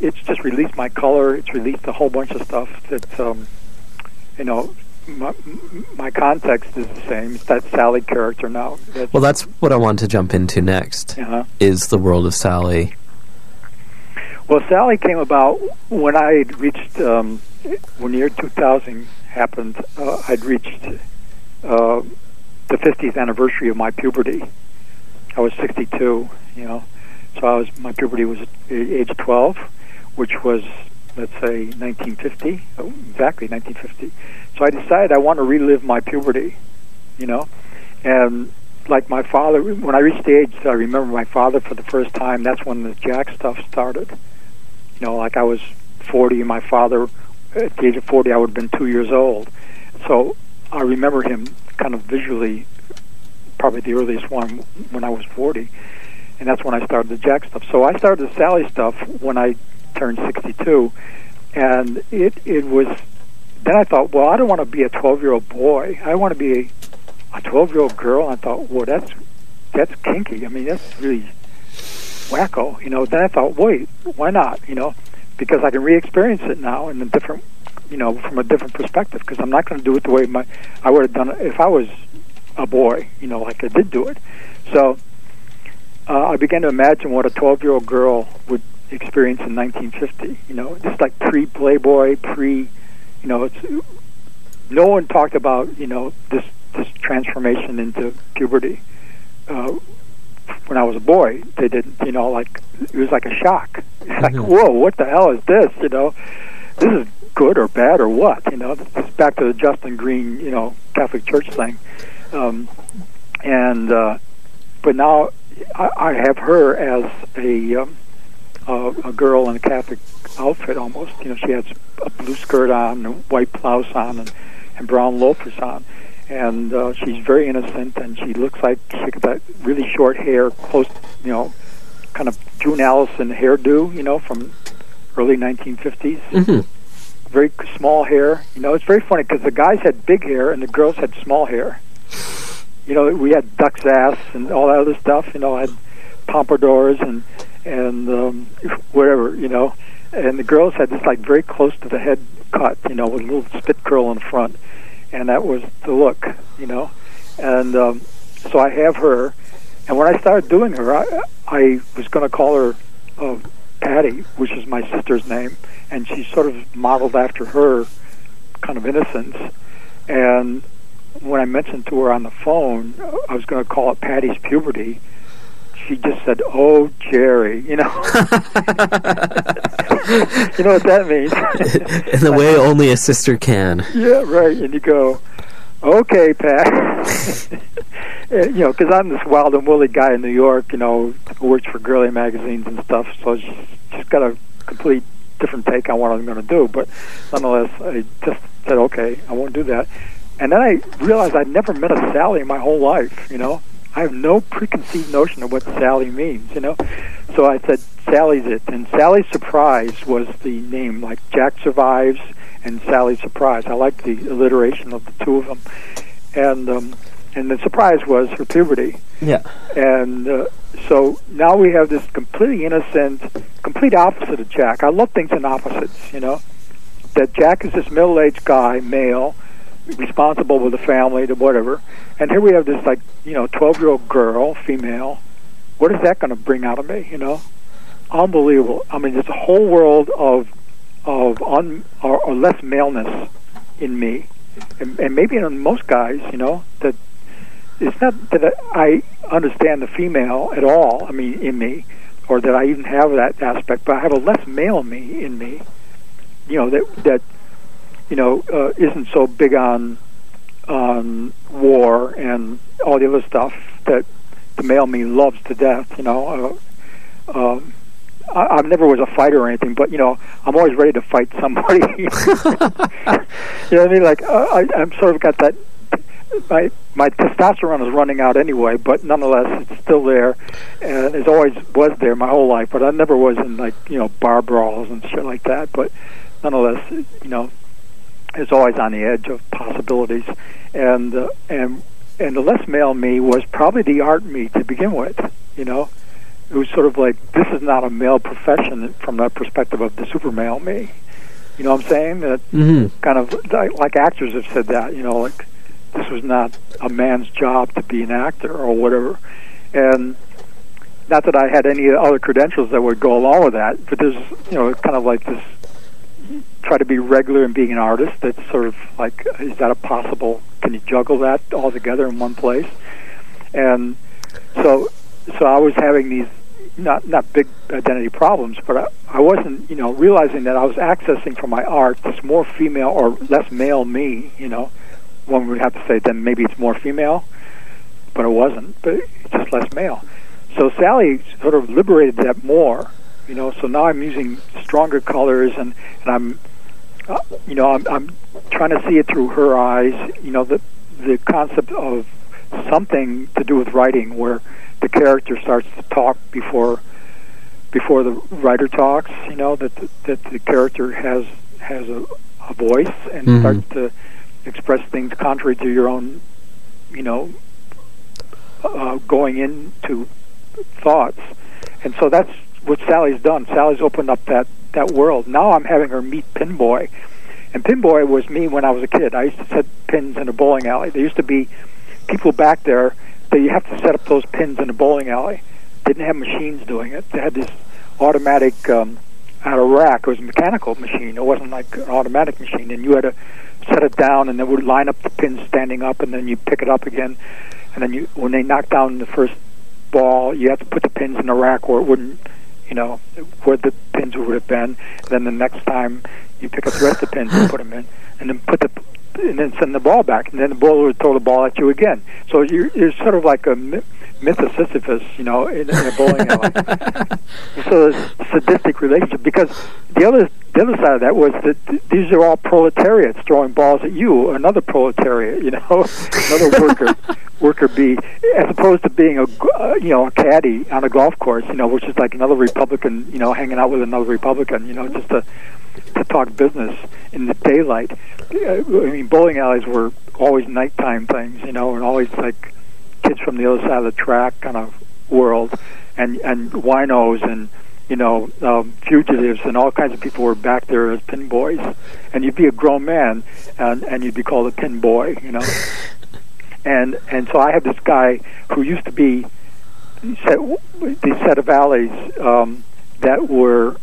it's just released my color. It's released a whole bunch of stuff that, um, you know, my, my context is the same. It's that Sally character now. That's, well, that's what I want to jump into next. uh Is the world of Sally? Well, Sally came about when I had reached, um, when the year 2000 happened, uh, I'd reached uh, the 50th anniversary of my puberty. I was 62, you know. So I was my puberty was at age 12, which was let's say 1950, oh, exactly 1950. So I decided I want to relive my puberty, you know, and like my father, when I reached the age I remember my father for the first time, that's when the Jack stuff started. You know, like I was 40, and my father at the age of 40, I would have been two years old. So I remember him kind of visually, probably the earliest one when I was 40 and that's when I started the Jack stuff. So I started the Sally stuff when I turned 62, and it it was. Then I thought, well, I don't want to be a 12 year old boy. I want to be a 12 year old girl. And I thought, well, that's that's kinky. I mean, that's really wacko, you know. Then I thought, wait, why not? You know, because I can re-experience it now in a different, you know, from a different perspective. Because I'm not going to do it the way my I would have done it if I was a boy, you know, like I did do it. So uh, I began to imagine what a 12 year old girl would experience in 1950. You know, just like pre Playboy, pre, you know, it's no one talked about you know this this transformation into puberty. Uh, when I was a boy, they didn't. You know, like it was like a shock. It's like, Mhm. whoa, what the hell is this? You know, this is good or bad or what? You know, it's back to the Justin Green, you know, Catholic Church thing. Um, and uh, but now I, I have her as a um, a, a girl in a Catholic outfit almost. You know, she has a blue skirt on, and white blouse on, and, and brown loafers on, and uh, she's very innocent, and she looks like she got that really short hair, close, you know, kind of June Allyson hairdo, you know, from early 1950s. hmm Very small hair. You know, it's very funny because the guys had big hair and the girls had small hair. You know, we had duck's ass and all that other stuff. You know, I had pompadours and and um, whatever. You know, and the girls had this like very close to the head cut. You know, with a little spit curl in front, and that was the look. You know, and um, so I have her, and when I started doing her, I, I was going to call her uh, Patty, which is my sister's name, and she sort of modeled after her kind of innocence. And when I mentioned to her on the phone, I was going to call it Patty's puberty. She just said, "Oh, Jerry," you know. you know what that means? In the way only a sister can. Yeah, right. And you go, "Okay, Pat." you know, because I'm this wild and woolly guy in New York, you know, who works for girly magazines and stuff. So she's, she's got a complete different take on what I'm going to do. But nonetheless, I just said, okay, I won't do that. And then I realized I'd never met a Sally in my whole life, you know. I have no preconceived notion of what Sally means, you know. So I said, Sally's it. And Sally's Surprise was the name, like Jack Survives and Sally's Surprise. I like the alliteration of the two of them. And um, and the surprise was her puberty. Yeah. And uh, so now we have this completely innocent, complete opposite of Jack. I love things in opposites, you know. That Jack is this middle-aged guy, male, responsible with a family, to whatever. And here we have this like, you know, 12-year-old girl, female. What is that going to bring out of me, you know? Unbelievable. I mean, there's a whole world of of un, or, or less maleness in me, and, and maybe in most guys, you know, that it's not that I understand the female at all. I mean, in me, or that I even have that aspect, but I have a less male me in me. You know that that you know uh, isn't so big on on war and all the other stuff that the male me loves to death. You know. Uh, um, I, I never was a fighter or anything, but you know, I'm always ready to fight somebody. you know what I mean? Like uh, I, I'm sort of got that my my testosterone is running out anyway, but nonetheless, it's still there, and it always was there my whole life. But I never was in like you know bar brawls and shit like that. But nonetheless, you know, it's always on the edge of possibilities, and uh, and and the less male me was probably the art me to begin with. You know, it was sort of like this is not a male profession from the perspective of the super male me. You know what I'm saying? That mm-hmm. kind of like actors have said that. You know, like this was not a man's job to be an actor or whatever. And not that I had any other credentials that would go along with that, but there's, you know, kind of like this try to be regular in being an artist. That's sort of like, is that a possible, can you juggle that all together in one place? And so, so I was having these not not big identity problems, but I, I wasn't, you know, realizing that I was accessing from my art this more female or less male me, you know, one would have to say then maybe it's more female, but it wasn't. But it's just less male. So Sally sort of liberated that more, you know. So now I'm using stronger colors, and and I'm, uh, you know, I'm I'm trying to see it through her eyes. You know, the the concept of something to do with writing, where the character starts to talk before before the writer talks. You know that the, that the character has has a, a voice and mm-hmm. starts to express things contrary to your own, you know, uh, going into thoughts. And so that's what Sally's done. Sally's opened up that that world. Now I'm having her meet Pinboy, and Pinboy was me when I was a kid. I used to set pins in a bowling alley. There used to be people back there that you have to set up those pins in a bowling alley. Didn't have machines doing it. They had this automatic um, out of rack. It was a mechanical machine. It wasn't like an automatic machine, and you had to set it down, and then would line up the pins standing up, and then you pick it up again, and then you when they knock down the first ball, you have to put the pins in the rack where it wouldn't, you know, where the pins would have been. And then the next time you pick up the rest of the pins and put them in, and then put the and then send the ball back, and then the bowler would throw the ball at you again. So you're, you're sort of like a myth of Sisyphus, you know, in, in a bowling alley. so a sadistic relationship because the other the other side of that was that th- these are all proletariats throwing balls at you, another proletariat, you know, another worker worker bee, as opposed to being a uh, you know a caddy on a golf course, you know, which is like another Republican, you know, hanging out with another Republican, you know, just to to talk business in the daylight. Uh, I mean, bowling alleys were always nighttime things, you know, and always like kids from the other side of the track kind of world, and and winos and you know um, fugitives and all kinds of people were back there as pin boys, and you'd be a grown man and and you'd be called a pin boy, you know. and and so I have this guy who used to be set, these set of alleys um, that were.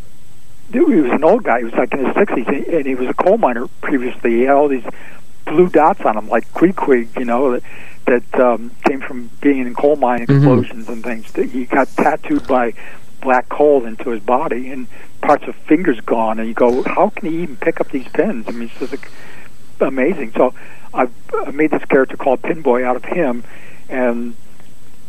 He was an old guy. He was like in his sixties, and he was a coal miner previously. He had all these blue dots on him, like Queequeg, you know, that, that um, came from being in coal mine explosions mm-hmm. and things. He got tattooed by black coal into his body, and parts of fingers gone. And you go, how can he even pick up these pins? I mean, it's just like, amazing. So I've I made this character called Pinboy out of him, and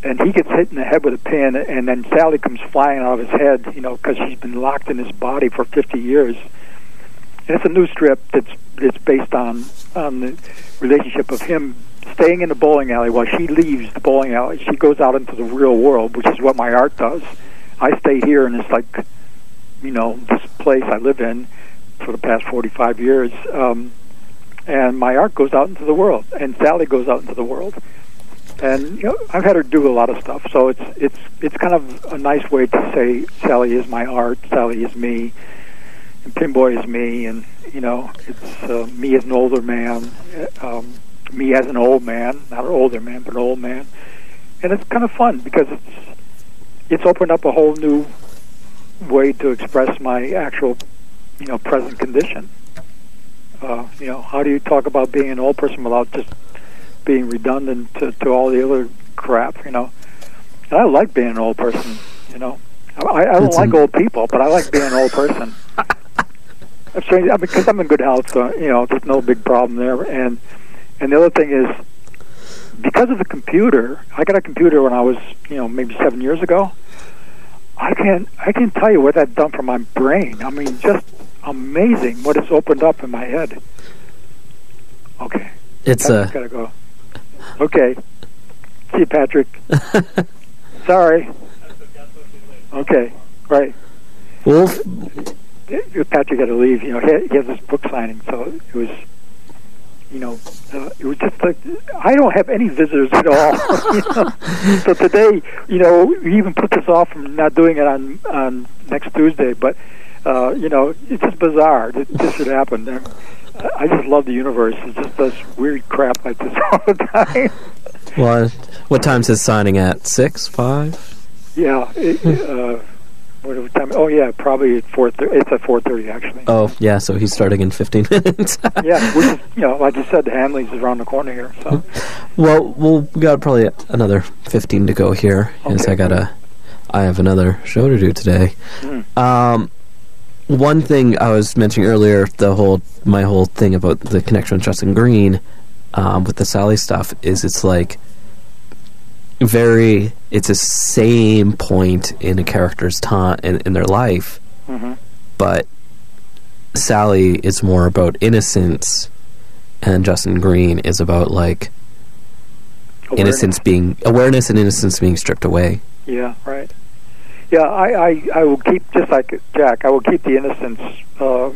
and he gets hit in the head with a pin, and then Sally comes flying out of his head, you know, because she's been locked in his body for 50 years. And it's a new strip that's that's based on on the relationship of him staying in the bowling alley while she leaves the bowling alley. She goes out into the real world, which is what my art does. I stay here, and it's like, you know, this place I live in for the past 45 years. Um, and my art goes out into the world, and Sally goes out into the world. And you know, I've had her do a lot of stuff, so it's it's it's kind of a nice way to say Sally is my art, Sally is me, and Pinboy is me, and you know, it's uh, me as an older man, um, me as an old man, not an older man, but an old man, and it's kind of fun because it's it's opened up a whole new way to express my actual, you know, present condition. Uh, you know, how do you talk about being an old person without just being redundant to, to all the other crap? You know, and I like being an old person. You know, I, I don't like old people, but I like being an old person. That's strange because I'm in good health, so you know, there's no big problem there. And and the other thing is, because of the computer, I got a computer when I was, you know, maybe seven years ago. I can't I can't tell you what that's done for my brain. I mean, just amazing what it's opened up in my head. Okay. It's a. Uh, gotta go. Okay. See you, Patrick. Sorry. Okay. Right. Well, Patrick had to leave. You know, he has this book signing, so it was you know, uh, it was just like I don't have any visitors at all. you know? So today, you know, we even put this off from not doing it on on next Tuesday. But uh, you know, it's just bizarre that this should happen. And I just love the universe. It just does weird crap like this all the time. Well, what time's his signing at? Six, five? Yeah. It, uh, what time? Oh yeah, probably at four. it's at four thirty actually. Oh yeah, so he's starting in fifteen minutes. yeah, which is you know, like you said, the Hanley's is around the corner here. So. well, we'll we got probably another fifteen to go here. Okay. Yes, I gotta. I have another show to do today. Mm. Um, one thing I was mentioning earlier, the whole my whole thing about the connection with Justin Green, um, with the Sally stuff, is it's like very it's a same point in a character's time in, in their life mm-hmm. but sally is more about innocence and justin green is about like awareness. innocence being awareness and innocence being stripped away yeah right yeah i i, I will keep just like jack i will keep the innocence uh,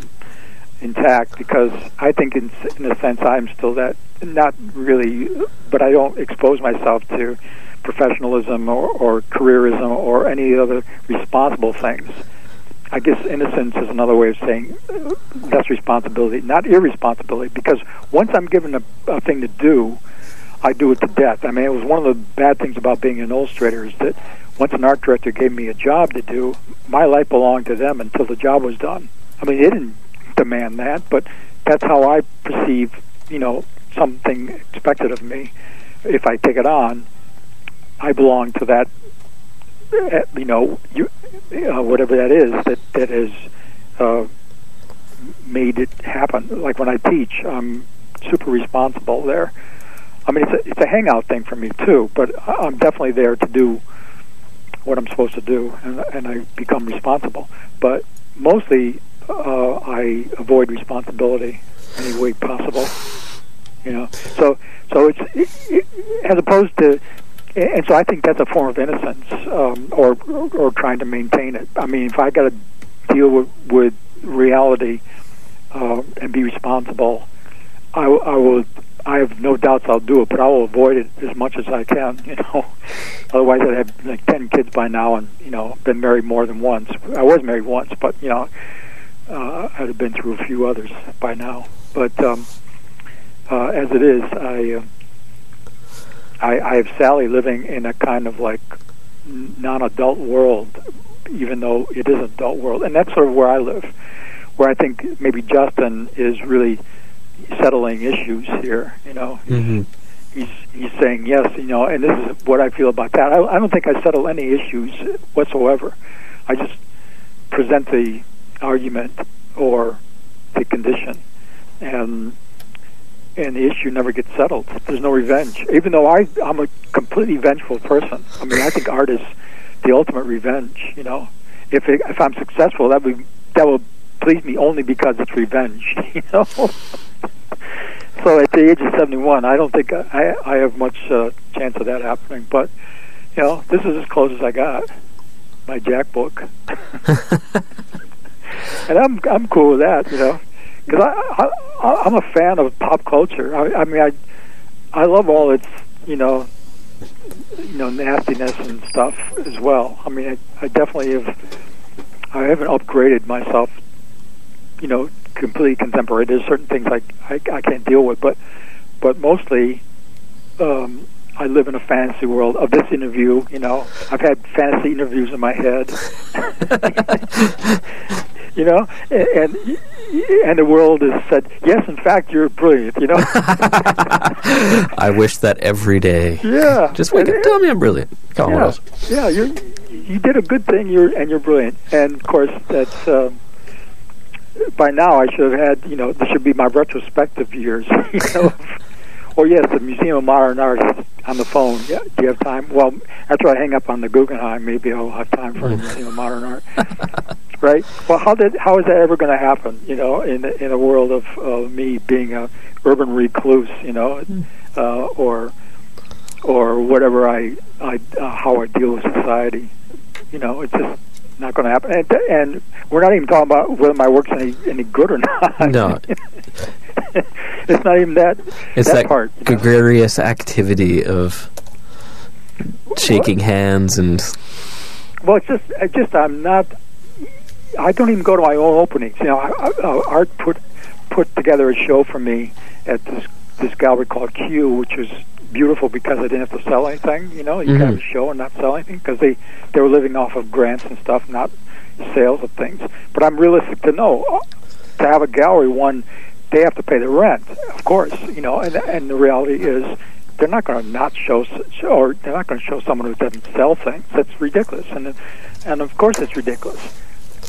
intact because i think in, in a sense i'm still that not really but i don't expose myself to professionalism or, or careerism or any other responsible things. I guess innocence is another way of saying uh, that's responsibility, not irresponsibility. Because once I'm given a, a thing to do, I do it to death. I mean, it was one of the bad things about being an illustrator is that once an art director gave me a job to do, my life belonged to them until the job was done. I mean, they didn't demand that, but that's how I perceive, you know, something expected of me if I take it on. I belong to that, uh, you know, you, uh, whatever that is that that has uh, made it happen. Like when I teach, I'm super responsible there. I mean, it's a, it's a hangout thing for me too, but I'm definitely there to do what I'm supposed to do, and, and I become responsible. But mostly, uh, I avoid responsibility any way possible. You know, so so it's it, it, as opposed to and so I think that's a form of innocence, um, or or trying to maintain it. I mean, if I got to deal with, with reality uh, and be responsible, I, I will. I have no doubts I'll do it, but I will avoid it as much as I can. You know, otherwise I'd have like ten kids by now, and you know, been married more than once. I was married once, but you know, uh, I'd have been through a few others by now. But um, uh, as it is, I. Uh, I, I have Sally living in a kind of like non-adult world, even though it is an adult world, and that's sort of where I live, where I think maybe Justin is really settling issues here. You know, Mm-hmm. he's he's saying yes, you know, and this is what I feel about that. I, I don't think I settle any issues whatsoever. I just present the argument or the condition, and and the issue never gets settled. There's no revenge, even though I I'm a completely vengeful person. I mean, I think art is the ultimate revenge. You know, if it, if I'm successful, that would that will please me only because it's revenge. You know. so at the age of 71, I don't think I I have much uh, chance of that happening. But you know, this is as close as I got. My Jack book, and I'm I'm cool with that. You know, because I, I I'm a fan of pop culture. I, I mean, I I love all its you know you know nastiness and stuff as well. I mean, I, I definitely have. I haven't upgraded myself, you know, completely contemporary. There's certain things I I, I can't deal with, but but mostly, um, I live in a fantasy world of this interview. You know, I've had fantasy interviews in my head. you know, and, and and the world has said, yes, in fact, you're brilliant. You know. I wish that every day. Yeah. Just wake And- up. Tell me I'm brilliant. Come on. yeah, Wells. yeah, you you did a good thing. You're and you're brilliant. And of course, that's um, by now I should have had. You know, this should be my retrospective years. You know, or yes, the Museum of Modern Art is on the phone. Yeah, do you have time? Well, after I hang up on the Guggenheim, maybe I'll have time for the Museum of Modern Art. right? Well, how did how is that ever going to happen? You know, in in a world of uh, me being a urban recluse, you know, uh, or or whatever I, I uh, how I deal with society. You know, it's just not going to happen. And, and we're not even talking about whether my work's any any good or not. No. it's not even that. It's that, that, part. you know. gregarious activity of shaking hands and Well, it's just, it's just I'm not. I don't even go to my own openings. You know, I, I, uh, Art put put together a show for me at this this gallery called Q, which was beautiful because I didn't have to sell anything. You know, you could have a show and not sell anything because they they were living off of grants and stuff, not sales of things. But I'm realistic to know uh, to have a gallery, one they have to pay the rent, of course. You know, and and the reality is they're not going to not show or they're not going to show someone who doesn't sell things. That's ridiculous, and and of course it's ridiculous.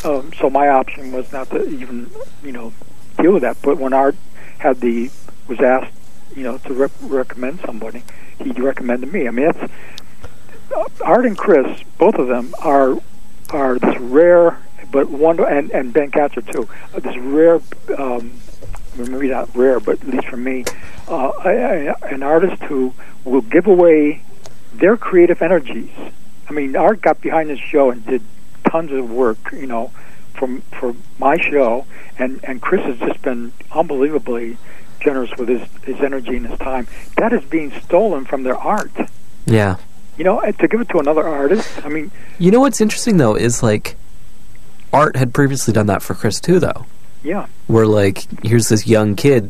Um, so my option was not to even you know deal with that. But when Art had the was asked you know to rec- recommend somebody, he recommended me. I mean that's Art and Chris, both of them are are this rare but wonder and and Ben Katchor too. Uh, this rare. Um, maybe not rare, but at least for me, uh, a- a- an artist who will give away their creative energies. I mean, Art got behind this show and did tons of work, you know, from for my show, and and Chris has just been unbelievably generous with his his energy and his time. That is being stolen from their art. yeah. You know, to give it to another artist. I mean, You know what's interesting though is like Art had previously done that for Chris too though. yeah, Where like here's this young kid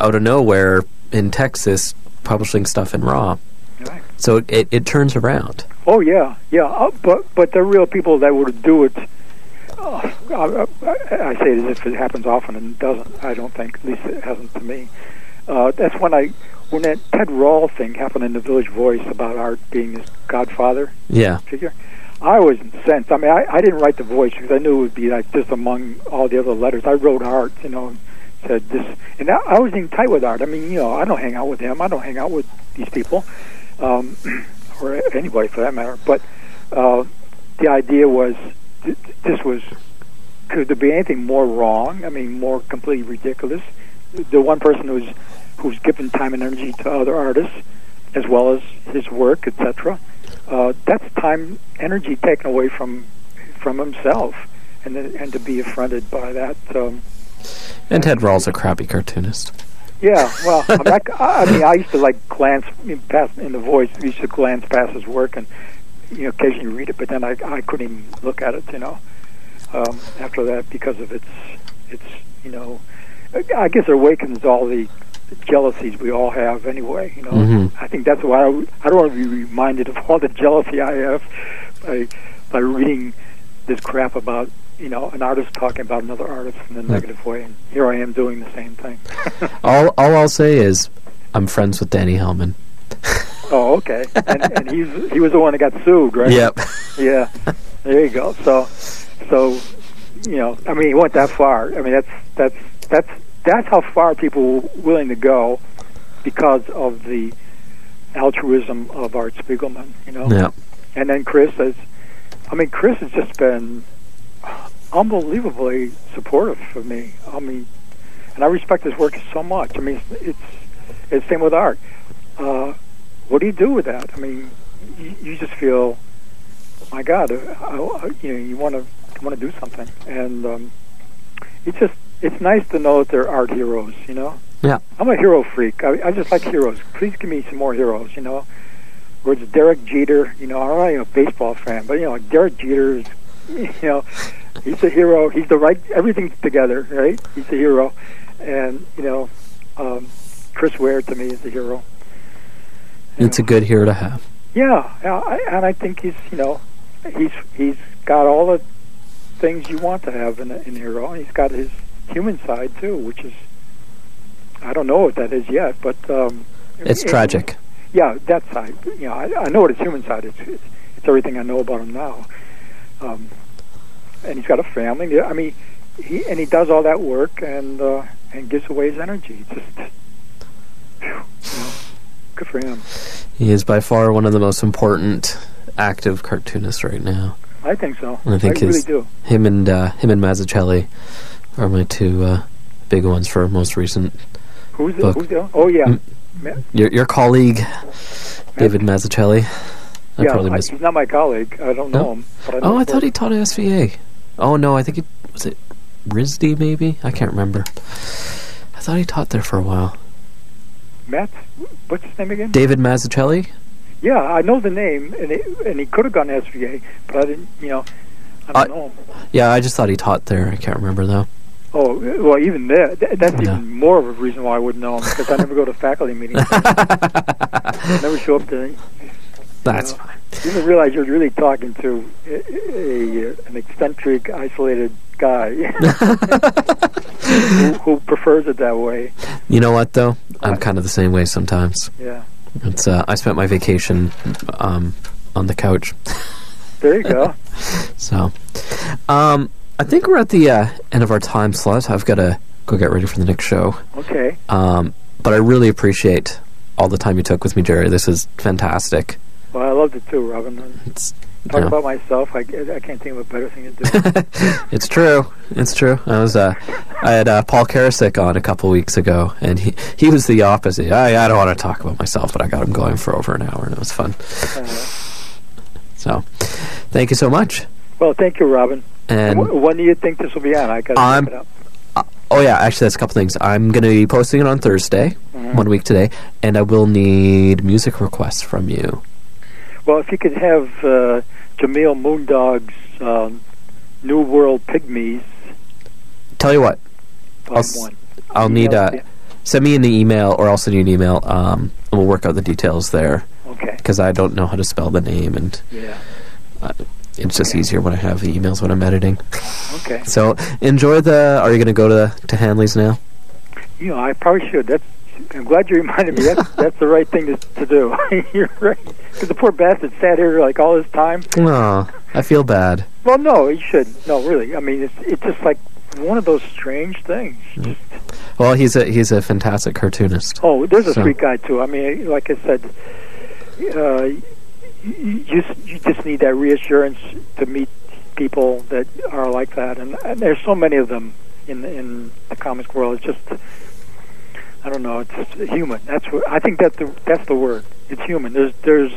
out of nowhere in Texas publishing stuff in Raw. right. So it, it, turns around. Oh yeah, yeah. Uh, but but they're real people that would do it. Uh, I, I, I say it as if it happens often, and it doesn't. I don't think. At least it hasn't to me. Uh, that's when I when that Ted Rall thing happened in the Village Voice about Art being his godfather Yeah. figure. I was incensed. I mean, I, I didn't write the voice because I knew it would be like just among all the other letters. I wrote Art, you know, and said this, and I, I was even tight with Art. I mean, you know, I don't hang out with him. I don't hang out with these people, um, or anybody for that matter. But uh, the idea was th- this was could there be anything more wrong? I mean, more completely ridiculous. The one person who's who's given time and energy to other artists, as well as his work, etc. Uh, that's time, energy taken away from from himself, and then, and to be affronted by that. Um, And Ted Rall's a crappy cartoonist. yeah, well, I mean, I, I mean, I used to like glance in, past in the voice. I used to glance past his work and you know occasionally read it, but then I I couldn't even look at it. You know, um, after that because of its its you know, I guess it awakens all the jealousies we all have anyway. You know, Mhm. I think that's why I, I don't want to be reminded of all the jealousy I have by by reading this crap about you know an artist talking about another artist in a negative way, and here I am doing the same thing. All all I'll say is I'm friends with Danny Hellman. oh, okay, and, and he's he was the one that got sued, right? Yep. Yeah, there you go. So, so you know, I mean, he went that far. I mean, that's that's that's that's how far people were willing to go because of the altruism of Art Spiegelman. You know, Yep. and then Chris has, I mean, Chris has just been unbelievably supportive of me. I mean, and I respect his work so much. I mean, it's it's, it's same with art. Uh, what do you do with that? I mean, you, you just feel, my God, I, I, you know, you want to want to do something, and um, it's just it's nice to know that there are art heroes. You know, Yeah. I'm a hero freak. I, I just like heroes. Please give me some more heroes. You know, where it's Derek Jeter. You know, I'm not even a baseball fan, but you know, Derek Jeter is, you know, he's a hero. He's the right. Everything's together, right? He's a hero, and you know, um, Chris Ware to me is a hero. You It's a good hero to have. Yeah, and I think he's you know he's he's got all the things you want to have in a, in a hero. He's got his human side too, which is I don't know what that is yet, but um, It's and- tragic. Yeah, that side. You know, I, I know what his human side is. It's, it's everything I know about him now. Um, and he's got a family. I mean, he and he does all that work and uh, and gives away his energy. It's just you know, good for him. He is by far one of the most important active cartoonists right now. I think so. I think I his- really do. Him and uh, him and Mazzucchelli are my two uh, big ones for most recent. Who's the, book. who's the Oh yeah. Ma- Your your colleague, David Mazzucchelli. I yeah. I, he's not my colleague. I don't know No? him. But I know Oh, I thought he taught at SVA. Oh no, I think it was it RISD maybe. I can't remember. I thought he taught there for a while. Matt. What's his name again? David Mazzucchelli. Yeah, I know the name, and it, and he could have gone to SVA, but I didn't. You know, I don't Uh, know him. Yeah, I just thought he taught there. I can't remember though. Oh, well, even there, th- that's even more of a reason why I wouldn't know him because I never go to faculty meetings. I never show up to. That's you know, fine. You didn't realize you're really talking to a, a, an eccentric, isolated guy who, who prefers it that way. You know what though? I'm kind of the same way sometimes. Yeah, It's uh, I spent my vacation um, on the couch, there you go. so um, I think we're at the uh, end of our time slot. I've got to go get ready for the next show. Okay. Um, but I really appreciate all the time you took with me, Jerry. This is fantastic. Well, I loved it too, Robin. It's Talk about myself. I, I can't think of a better thing to do. it's true. It's true. I was uh, I had uh, Paul Karasik on a couple weeks ago, and he he was the opposite. I I don't want to talk about myself, but I got him going for over an hour, and it was fun. Uh, So, thank you so much. well, thank you, Robin. And Wh- when do you think this will be on? I got to I'm- it up. oh yeah, actually, that's a couple things. I'm going to be posting it on Thursday, Mhm. one week today, and I will need music requests from you. Well, if you could have uh, Jemeel Moondoc's um, New World Pygmies, Tell you what, I'll s-. I'll need Email- uh, send me an email, or I'll send you an email. Um, and we'll work out the details there Okay. because I don't know how to spell the name, and Yeah. it's just Okay. easier when I have the emails when I'm editing. Okay. So enjoy the. Are you going to go to to Hanley's now? You know, I probably should. That's. I'm glad you reminded me. That's that's the right thing to to do. You're right. Because the poor bastard sat here like all this time. Oh, I feel bad. Well, no, he should. No, really. I mean, it's it's just like one of those strange things. Mm. Well, he's a he's a fantastic cartoonist. Oh, there's a So- sweet guy too. I mean, like I said, uh, you, you just you just need that reassurance to meet people that are like that, and, and there's so many of them in in the comics world. It's just I don't know. It's human. That's what I think. That the that's the word. It's human. There's there's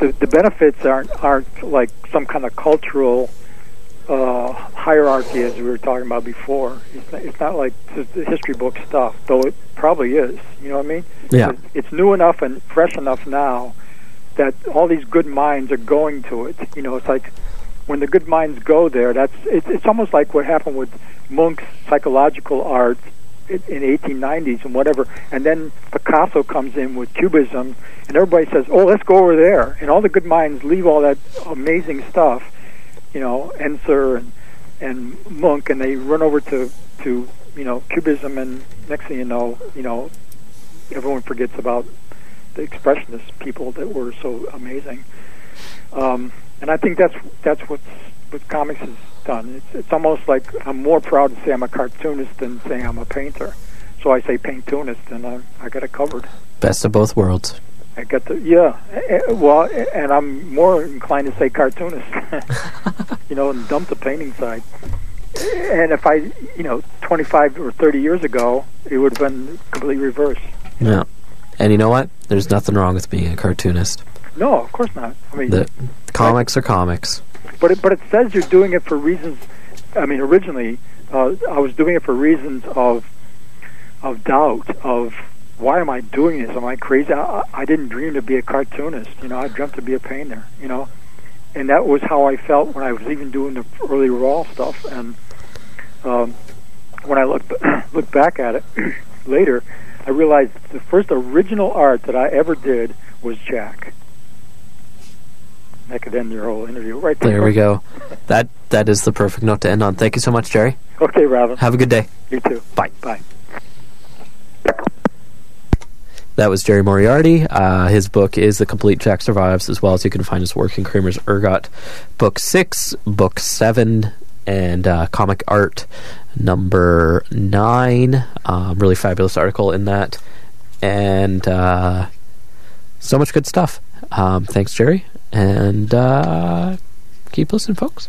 the the benefits aren't aren't like some kind of cultural uh, hierarchy as we were talking about before. It's not, it's not like history book stuff, though it probably is. You know what I mean? Yeah. But It's new enough and fresh enough now that all these good minds are going to it. You know, it's like when the good minds go there. That's it's, it's almost like what happened with Munch's psychological art in, in 1890s and whatever. And then Picasso comes in with Cubism, and everybody says, "Oh, let's go over there." And all the good minds leave all that amazing stuff, you know, Ensor and and Munch, and they run over to to you know Cubism, and next thing you know, you know, everyone forgets about the expressionist people that were so amazing. Um, and I think that's that's what's what comics has done. It's, it's almost like I'm more proud to say I'm a cartoonist than saying I'm a painter. So I say paintoonist, and I, I got it covered. Best of both worlds. I got the yeah. Eh, eh, well, eh, and I'm more inclined to say cartoonist, you know, and dump the painting side. And if I, you know, 25 or 30 years ago, it would have been completely reversed. Yeah. And you know what? There's nothing wrong with being a cartoonist. No, of course not. I mean, the comics are comics. But it, but it says you're doing it for reasons. I mean, originally uh, I was doing it for reasons of of doubt of why am I doing this? Am I crazy? I, I didn't dream to be a cartoonist. You know, I dreamt to be a painter. You know, and that was how I felt when I was even doing the early raw stuff. And um, when I look look back at it later, I realized the first original art that I ever did was Jack. That could end your whole interview right there. There we go. that that is the perfect note to end on. Thank you so much, Jerry. Okay, Robin. Have a good day. You too. Bye. Bye. That was Jerry Moriarty. Uh, his book is The Complete Jack Survives, as well as you can find his work in Kramer's Ergot, Book 6, Book 7, and uh, Comic Art number 9. Um, really fabulous article in that. And uh, so much good stuff. Um, thanks, Jerry. And uh, keep listening, folks.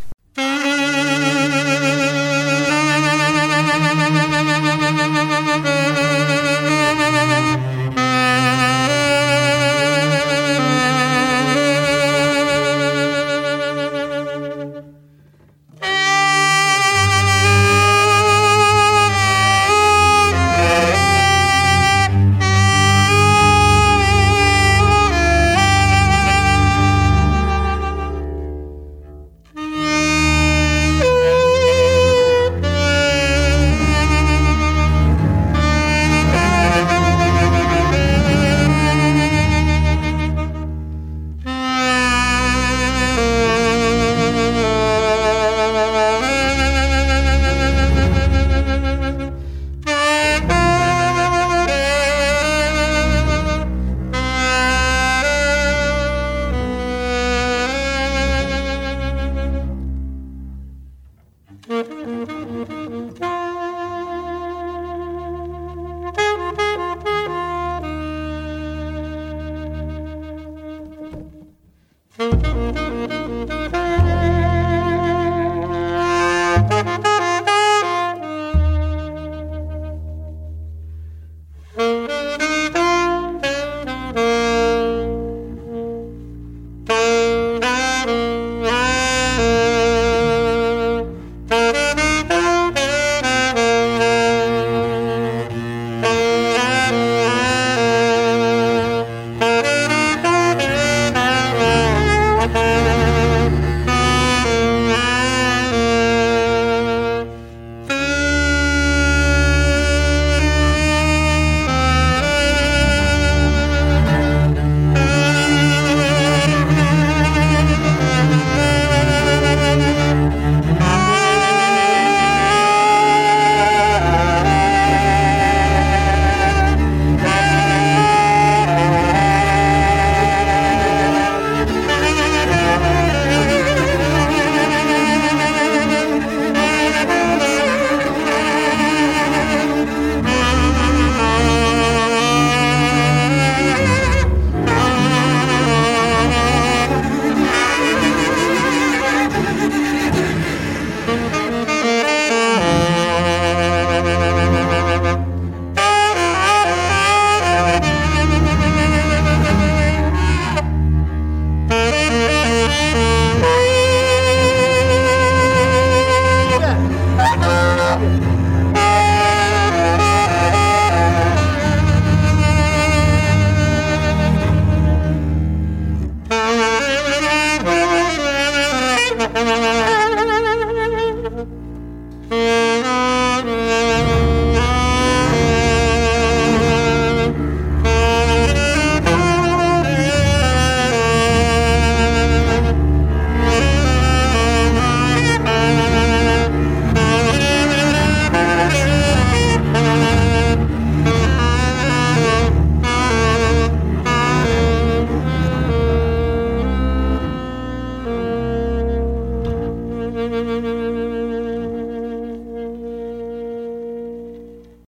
Música